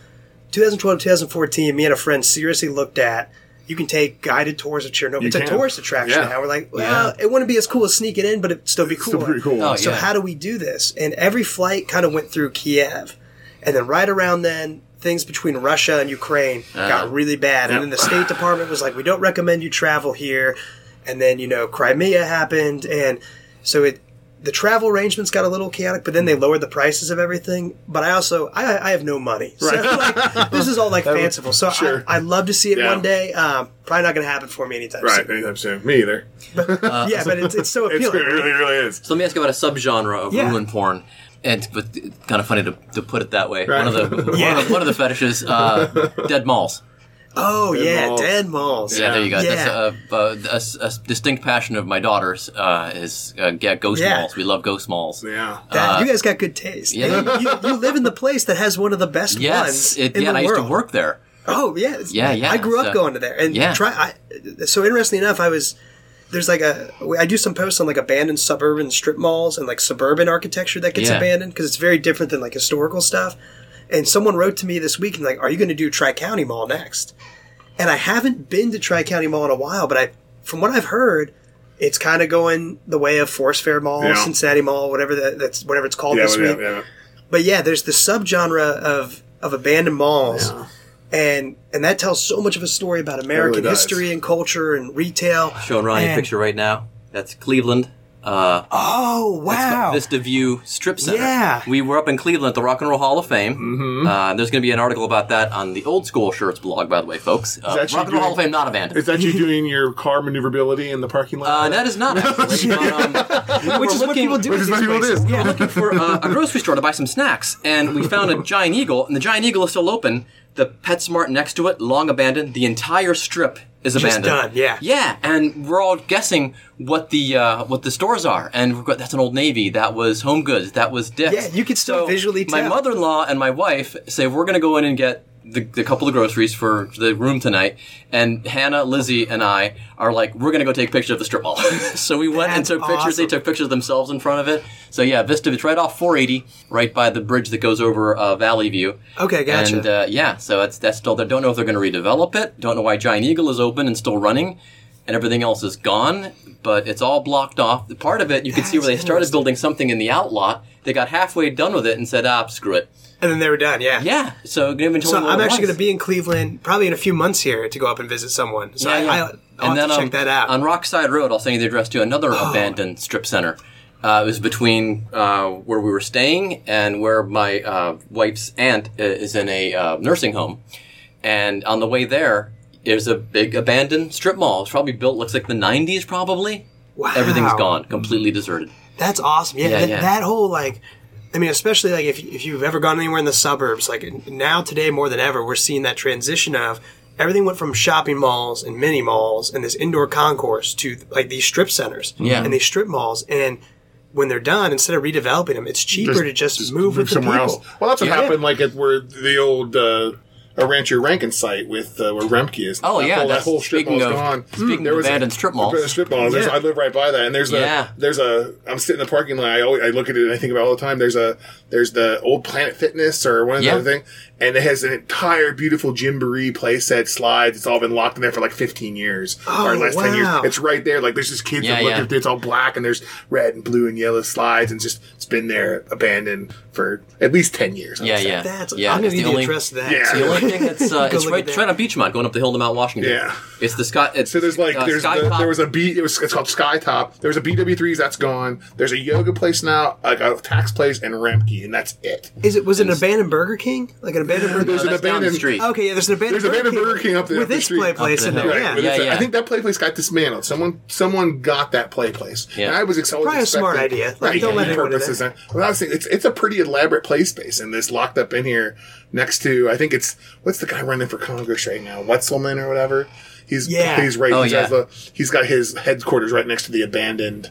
2012, 2014. Me and a friend seriously looked at. You can take guided tours of Chernobyl. You it's a tourist attraction Yeah. now. We're like, well, it wouldn't be as cool as sneaking in, but it'd still be cool. Still pretty cool. Oh, So yeah. how do we do this? And every flight kind of went through Kiev, and then right around then, things between Russia and Ukraine uh-huh. got really bad. And then the State Department was like, "We don't recommend you travel here." And then you know Crimea happened, and so it the travel arrangements got a little chaotic. But then they lowered the prices of everything. But I also I, I have no money, so like, this is all like fanciful. So Sure. I, I'd love to see it Yeah. one day. Um, probably not going to happen for me anytime Right, soon. anytime soon. Me either. yeah, but it's, it's so It's, it really, really is. So let me ask you about a subgenre of Yeah. ruin porn. And but kind of funny to, to put it that way. Right. One of the Yeah. one, of the, one of the fetishes, uh, dead malls. Oh yeah, malls. dead malls. Yeah, there you go. Yeah. That's a, a, a, a distinct passion of my daughter's uh, is uh, yeah, ghost Yeah. malls. We love ghost malls. Yeah. That, you guys got good taste. Uh, yeah. You, you live in the place that has one of the best Yes, ones it, in yeah. the and I used to work there. Oh yeah, Yeah, yeah, I grew up so- going to there, and Yeah. try. I, so interestingly enough, I was there's like a I do some posts on like abandoned suburban strip malls and like suburban architecture that gets Yeah. abandoned because it's very different than like historical stuff. And someone wrote to me this week and like, "Are you going to do Tri County Mall next?" And I haven't been to Tri County Mall in a while, but I, from what I've heard, it's kind of going the way of Forest Fair Mall, Yeah. Cincinnati Mall, whatever that, that's whatever it's called Yeah, this week. yeah. But yeah, there's the subgenre of of abandoned malls, and and that tells so much of a story about American does. history and culture and retail. Showing Ronny a picture right now. That's Cleveland. Uh, Oh wow! Vista View Strip Center. Yeah. We were up in Cleveland at the Rock and Roll Hall of Fame. Mm-hmm. Uh, there's going to be an article about that on the Old School Shirts blog, by the way, folks. Uh, Rock and Roll Hall of Fame not abandoned. Is that you doing your car maneuverability in the parking lot? Uh, that is not actually. um, Which we're is what looking- people do. Which is what people do. Yeah. looking for uh, a grocery store to buy some snacks, and we found a Giant Eagle, and the Giant Eagle is still open. The PetSmart next to it, long abandoned. The entire strip is Just abandoned. done, yeah. yeah, and we're all guessing what the uh, what the stores are, and we've got that's an Old Navy, that was Home Goods, that was Dick's. Yeah, you could still visually My tell. mother-in-law and my wife say we're going to go in and get. The, the couple of groceries for the room tonight, and Hannah, Lizzie, and I are like, we're gonna go take pictures of the strip mall. so we went and That's took pictures. They took pictures of themselves in front of it. So yeah, Vista, it's right off 480, right by the bridge that goes over uh, Valley View. Okay, gotcha. And uh, yeah, so that's that's still there. Don't know if they're going to redevelop it. Don't know why Giant Eagle is open and still running, and everything else is gone. But it's all blocked off. Part of it, you can see where they started building something in the outlot. They got halfway done with it and said, "Ah, screw it." And then they were done. Yeah. Yeah. So give So I'm actually going to be in Cleveland probably in a few months here to go up and visit someone. So Yeah, I, yeah. I, I'll have to um, check that out. On Rockside Road, I'll send you the address to another abandoned strip center. Uh, it was between uh, where we were staying and where my uh, wife's aunt uh, is in a uh, nursing home. And on the way there, there's a big abandoned strip mall. It's probably built, looks like the 90s, probably. Wow. Everything's gone, completely deserted. That's awesome. Yeah, Yeah, that, yeah. that whole like, I mean, especially like if if you've ever gone anywhere in the suburbs, like now today more than ever, we're seeing that transition of everything went from shopping malls and mini malls and this indoor concourse to like these strip centers Yeah. and these strip malls and. When they're done, instead of redeveloping them, it's cheaper to just, move with the somewhere people. else. Well, that's what Yeah. happened. Like at where the old uh, a Rancher Rankin site with uh, where Remke is. Oh, that yeah, whole, that whole strip speaking mall's of- gone. speaking of abandoned strip malls. abandoned strip mall. Yeah. I live right by that, and there's the Yeah. there's a. I'm sitting in the parking lot. I always, I look at it and I think about it all the time. There's a there's the old Planet Fitness or one of the other thing, and it has an entire beautiful Gymboree playset slides. It's all been locked in there for like 15 years Oh, or last 10 years. It's right there. Like there's just kids Yeah, that look yeah. at it. It's all black and there's red and blue and yellow slides, and it's just it's been there abandoned for at least 10 years. I Yeah, yeah. That's yeah, I'm going to the need only- address that. Yeah. too. The The only thing that's uh, it's right, that. it's right on Beechmont, going up the hill to Mount Washington. Yeah. it's the Scott. It's So there's like uh, there's the, there was a B it was it's called Skytop. There was a BW3s that's gone. There's a yoga place now, like a tax place and Remke, and that's it. Is it was it an abandoned Burger King? Like an abandoned Burger There's No, an that's down the abandoned street. Okay, yeah, there's an abandoned, There's an abandoned Burger King up the- with up the this play place in there. Right, Yeah, Yeah, yeah. I think that play place got dismantled. Someone someone got that play place. Yeah. And I was excited. Probably a smart idea. Like, right, don't yeah, let anyone in purposes. Well, I was thinking, it's it's a pretty elaborate play space, and this locked up in here next to I think it's what's the guy running for Congress right now, Wetzelman or whatever. He's Yeah. he's right. Oh, he's, yeah. has the, he's got his headquarters right next to the abandoned.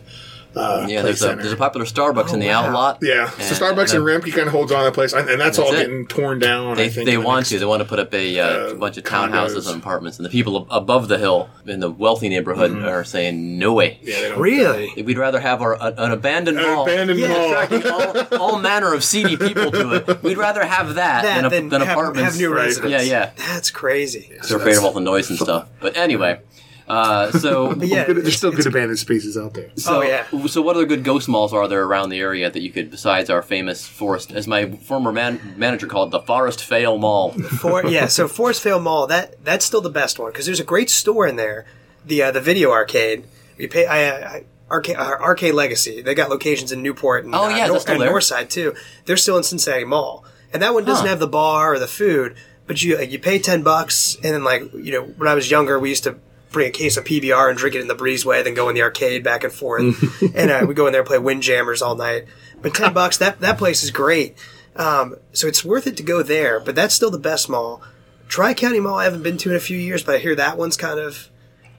Uh, Yeah, there's a there's a popular Starbucks in the wow. outlot. Yeah, so Starbucks and, uh, Remke kind of holds on that place, and, and that's, all it. getting torn down. They, I think they the want next- to. They want to put up a, uh, uh, bunch of condos. townhouses and apartments, and the people above the hill in the wealthy neighborhood are saying, "No way. Yeah, they don't, Really? We'd rather have our an abandoned An mall, abandoned Yeah. mall. attracting all, all manner of seedy people to it. We'd rather have that, That than, a, then than have, apartments. have new Right. residents. Yeah, yeah. That's crazy. They're afraid of all the noise and stuff. But anyway, uh, so yeah, there's it's- still it's- good abandoned spaces out there. So, Oh, yeah. So, what other good ghost malls are there around the area that you could, besides our famous Forest, as my former man, manager called it, the Forest Fail Mall? For, yeah, so Forest Fail Mall, that that's still the best one because there's a great store in there, the uh, the video arcade. We pay I, I arcade uh, arcade Legacy. They got locations in Newport and Oh, uh, yeah, Nor- and there. Northside too. They're still in Cincinnati Mall, and that one doesn't Huh. have the bar or the food, but you you pay ten bucks, and then like you know when I was younger, we used to bring a case of PBR and drink it in the breezeway, then go in the arcade back and forth, and uh, we go in there and play Windjammers all night. But ten bucks, that that place is great. Um, so it's worth it to go there, but that's still the best mall. Tri County Mall I haven't been to in a few years, but I hear that one's kind of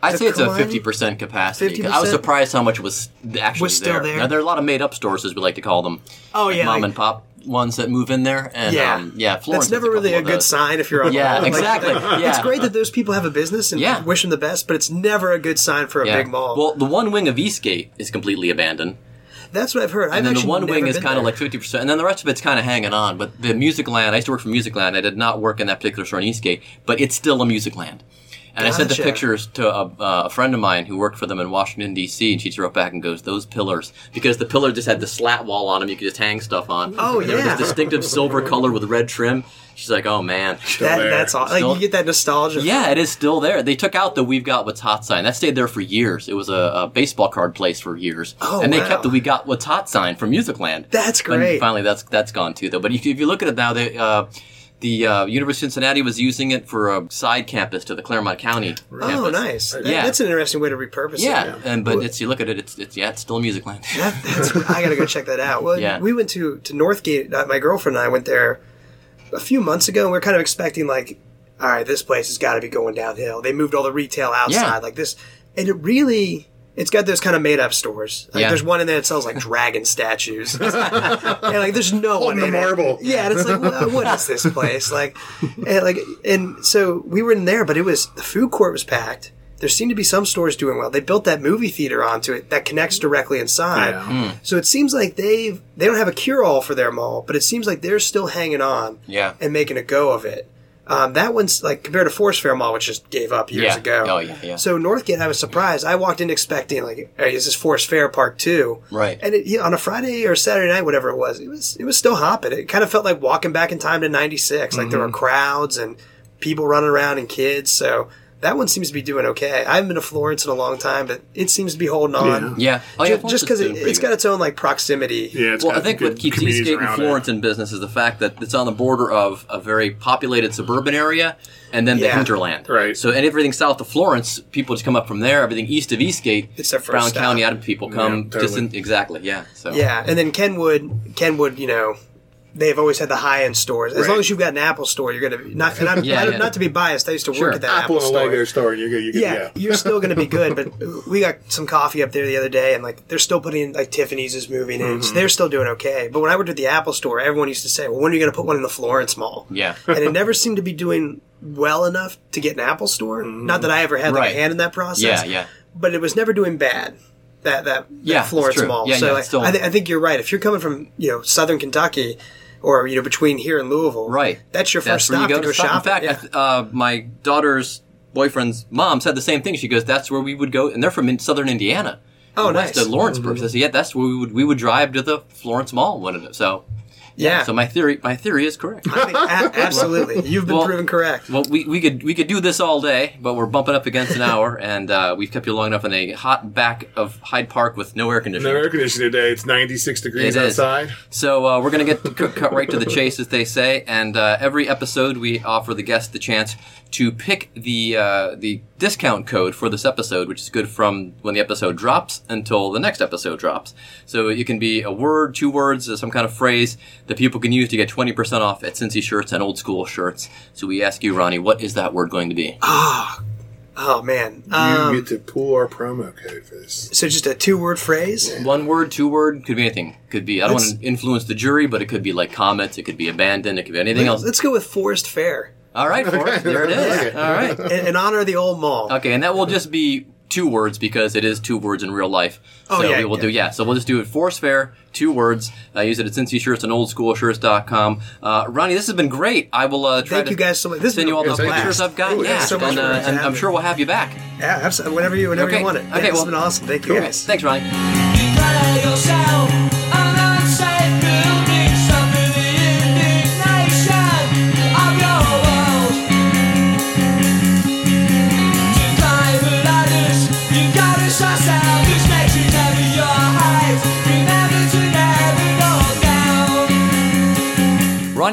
I'd say it's a fifty percent capacity. 50%? I was surprised how much was actually Was still there? Now, there are a lot of made up stores, as we like to call them. Oh, Like yeah, mom like- and pop ones that move in there, and yeah, um, yeah, Florence. That's never has really a couple of good those. sign if you're on. Yeah, Like, exactly. Yeah, It's great that those people have a business and Yeah. wish them the best, but it's never a good sign for a Yeah. big mall. Well, the one wing of Eastgate is completely abandoned, that's what I've heard. I've and then the actually one never wing is been kind of there. like fifty percent, and then the rest of it's kind of hanging on. But the Musicland, I used to work for Musicland. I did not work in that particular store in Eastgate, but it's still a Musicland. And I sent the pictures to a, uh, a friend of mine who worked for them in Washington D.C. and she wrote back and goes, "Those pillars," because the pillar just had the slat wall on them. You could just hang stuff on. Oh, And They were yeah. this distinctive silver color with red trim. She's like, "Oh man." That, there. that's all. Like you get that nostalgia. Yeah, it is still there. They took out the "We've Got What's Hot" sign. That stayed there for years. It was a, a baseball card place for years, Oh, and they wow. kept the "We Got What's Hot" sign from Musicland. That's But great. finally, that's that's gone too, though. But if you, if you look at it now, they, uh, the uh, University of Cincinnati was using it for a side campus to the Clermont County. Oh, campus. nice. That- Yeah. that's an interesting way to repurpose Yeah, it. Yeah, and but it's you look at it, it's it's yeah, it's still Musicland. That, that's I gotta go check that out. Well, Yeah. we went to to Northgate. Uh, my girlfriend and I went there a few months ago, and we are kind of expecting like, all right, this place has got to be going downhill. They moved all the retail outside, Yeah. like this, and it really. It's got those kind of made up stores. Like Yeah. there's one in there that sells like dragon statues. and like there's no one On the in it. marble. Yeah, and it's like, well, what is this place? Like and like and so we were in there, but it was the food court was packed. There seemed to be some stores doing well. They built that movie theater onto it that connects directly inside. Yeah. Hmm. So it seems like they've they don't have a cure all for their mall, but it seems like they're still hanging on Yeah. and making a go of it. Um, that one's like compared to Forest Fair Mall, which just gave up years Yeah. ago. Oh, yeah, yeah. So Northgate, I was surprised. I walked in expecting like, hey, is this Forest Fair Part Two? Right. And it, you know, on a Friday or Saturday night, whatever it was, it was it was still hopping. It kind of felt like walking back in time to '96. Like there Mm-hmm. were crowds and people running around and kids. So that one seems to be doing okay. I haven't been to Florence in a long time, but it seems to be holding on. Yeah, oh, yeah Ju- Florence just is because it, doing pretty it's got its own like proximity. Yeah, it's Well, I got think good what keeps communities Eastgate and around Florence in business is the fact that it's on the border of a very populated suburban area and then the Yeah. hinterland. Right. So, and everything south of Florence, people just come up from there. Everything east of Eastgate, It's their first Brown stop. County out of people come Yeah, just in, totally. exactly. Yeah. So Yeah, and then Kenwood, Kenwood, you know, they've always had the high end stores. As Right. long as you've got an Apple store, you're gonna be not. And I'm, Yeah, don't- yeah. not to be biased. I used to Sure. work at that Apple Apple, store. Lego store, you're good. You're good. yeah, Yeah. you're still going to be good. But we got some coffee up there the other day, and like they're still putting like Tiffany's is moving in, Mm-hmm. so they're still doing okay. But when I worked at the Apple store, everyone used to say, "Well, when are you going to put one in the Florence Mall?" Yeah. and it never seemed to be doing well enough to get an Apple store. Not that I ever had like Right. a hand in that process. Yeah, yeah. But it was never doing bad. That that, that Yeah, it's Florence. Mall. Yeah, so yeah, like, it's still- I, th- I think you're right. If you're coming from you know Southern Kentucky. Or you know between here and Louisville, Right. That's your first That's stop you go to go shop. shopping. In fact, yeah. Uh, my daughter's boyfriend's mom said the same thing. She goes, "That's where we would go," and they're from in southern Indiana. Oh, west nice. of Lawrenceburg. So yeah, that's where we would we would drive to the Florence Mall. Of it. So yeah. so my theory my theory is correct. I think a- absolutely, you've been Well- proven correct. Well, we, we could we could do this all day, but we're bumping up against an hour, and uh, we've kept you long enough in a hot back of Hyde Park with no air conditioning. No air conditioning today. It's 96 degrees It is. outside. So uh, we're gonna get cut cut right to the chase, as they say. And uh, every episode, we offer the guest the chance to pick the uh, the discount code for this episode, which is good from when the episode drops until the next episode drops. So it can be a word, two words, some kind of phrase that people can use to get twenty percent off at Cincy shirts and old school shirts. So we ask you, Ronny, what is that word going to be? Oh man, You um, get to pull our promo code for this. so just a two-word phrase. One word, two word, could be anything. Could be I don't Let's- want to influence the jury, but it could be like Comets. It could be abandoned. It could be anything else. Let's go with Forest Fair All right, Forest, there it is. Okay. All right. in, in honor of the old mall. Okay, and that will just be two words because it is two words in real life. Oh, so yeah, we will yeah. do yeah. So we'll just do it Forest Fair, two words. I use it at Cincy Shirts and OldSchoolShirts.com. Uh, Ronny, this has been great. I will uh, try Thank to you guys so much. This send you all been the pictures I've got. Ooh, yeah, so and, uh, and I'm sure we'll have you back. Yeah, absolutely. Whenever you, whenever Okay. you want it. Okay, Yeah, this well- has been awesome. Thank you Cool. guys. Thanks, Ronny.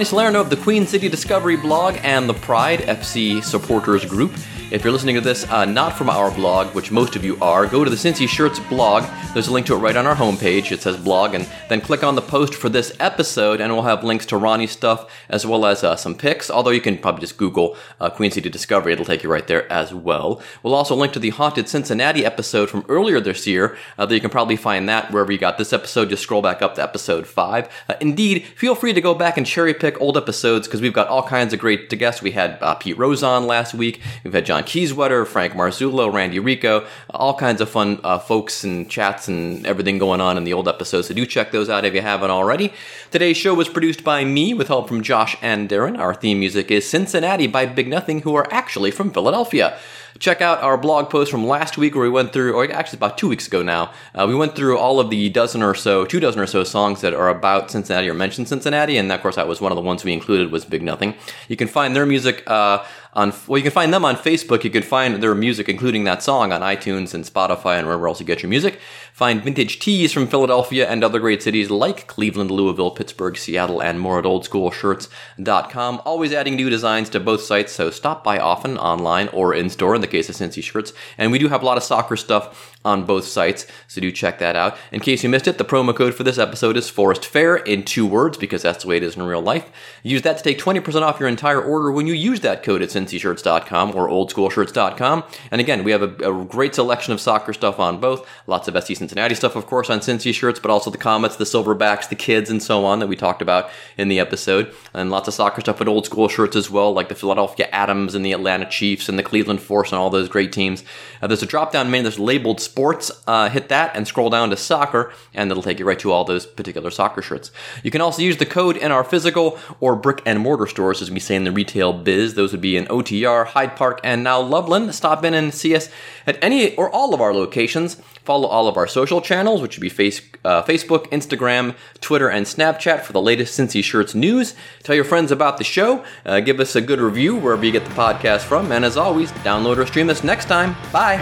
Ronny Salerno of the Queen City Discovery blog and the Pride FC supporters group. If you're listening to this uh, not from our blog, which most of you are, go to the Cincy Shirts blog. There's a link to it right on our homepage. It says blog, and then click on the post for this episode, and we'll have links to Ronny's stuff as well as uh, some pics. Although you can probably just Google uh, Queen City Discovery, it'll take you right there as well. We'll also link to the Haunted Cincinnati episode from earlier this year. Uh, that you can probably find that wherever you got this episode. Just scroll back up to episode five. Uh, indeed, feel free to go back and cherry pick old episodes because we've got all kinds of great guests. We had uh, Pete Rose on last week. We've had John Kiesewetter, Frank Marzullo, Randy Rico, all kinds of fun uh, folks and chats and everything going on in the old episodes. So do check those out if you haven't already. Today's show was produced by me with help from Josh and Darren. Our theme music is Cincinnati by Big Nothing, who are actually from Philadelphia. Check out our blog post from last week where we went through, or actually about two weeks ago now, uh, we went through all of the dozen or so, two dozen or so songs that are about Cincinnati or mention Cincinnati, and of course that was one of the ones we included was Big Nothing. You can find their music uh, on, well, you can find them on Facebook. You can find their music, including that song, on iTunes and Spotify and wherever else you get your music. Find vintage tees from Philadelphia and other great cities like Cleveland, Louisville, Pittsburgh, Seattle, and more at oldschoolshirts.com. Always adding new designs to both sites, so stop by often online or in store in the case of Cincy shirts. And we do have a lot of soccer stuff on both sites, so do check that out. In case you missed it, the promo code for this episode is Forest Fair in two words because that's the way it is in real life. Use that to take 20% off your entire order when you use that code at cincyshirts.com or oldschoolshirts.com. And again, we have a, a great selection of soccer stuff on both. Lots of FC Cincinnati stuff, of course, on Cincy shirts, but also the Comets, the Silverbacks, the Kids, and so on that we talked about in the episode. And lots of soccer stuff at old school shirts as well, like the Philadelphia Atoms and the Atlanta Chiefs and the Cleveland Force and all those great teams. Uh, there's a drop down menu that's labeled sports. Uh, hit that and scroll down to soccer, and it'll take you right to all those particular soccer shirts. You can also use the code in our physical or brick and mortar stores, as we say in the retail biz. Those would be in OTR, Hyde Park, and now Loveland. Stop in and see us at any or all of our locations. Follow all of our social channels, which would be face, uh, Facebook, Instagram, Twitter, and Snapchat for the latest Cincy Shirts news. Tell your friends about the show. Uh, give us a good review wherever you get the podcast from. And as always, download or stream us next time. Bye.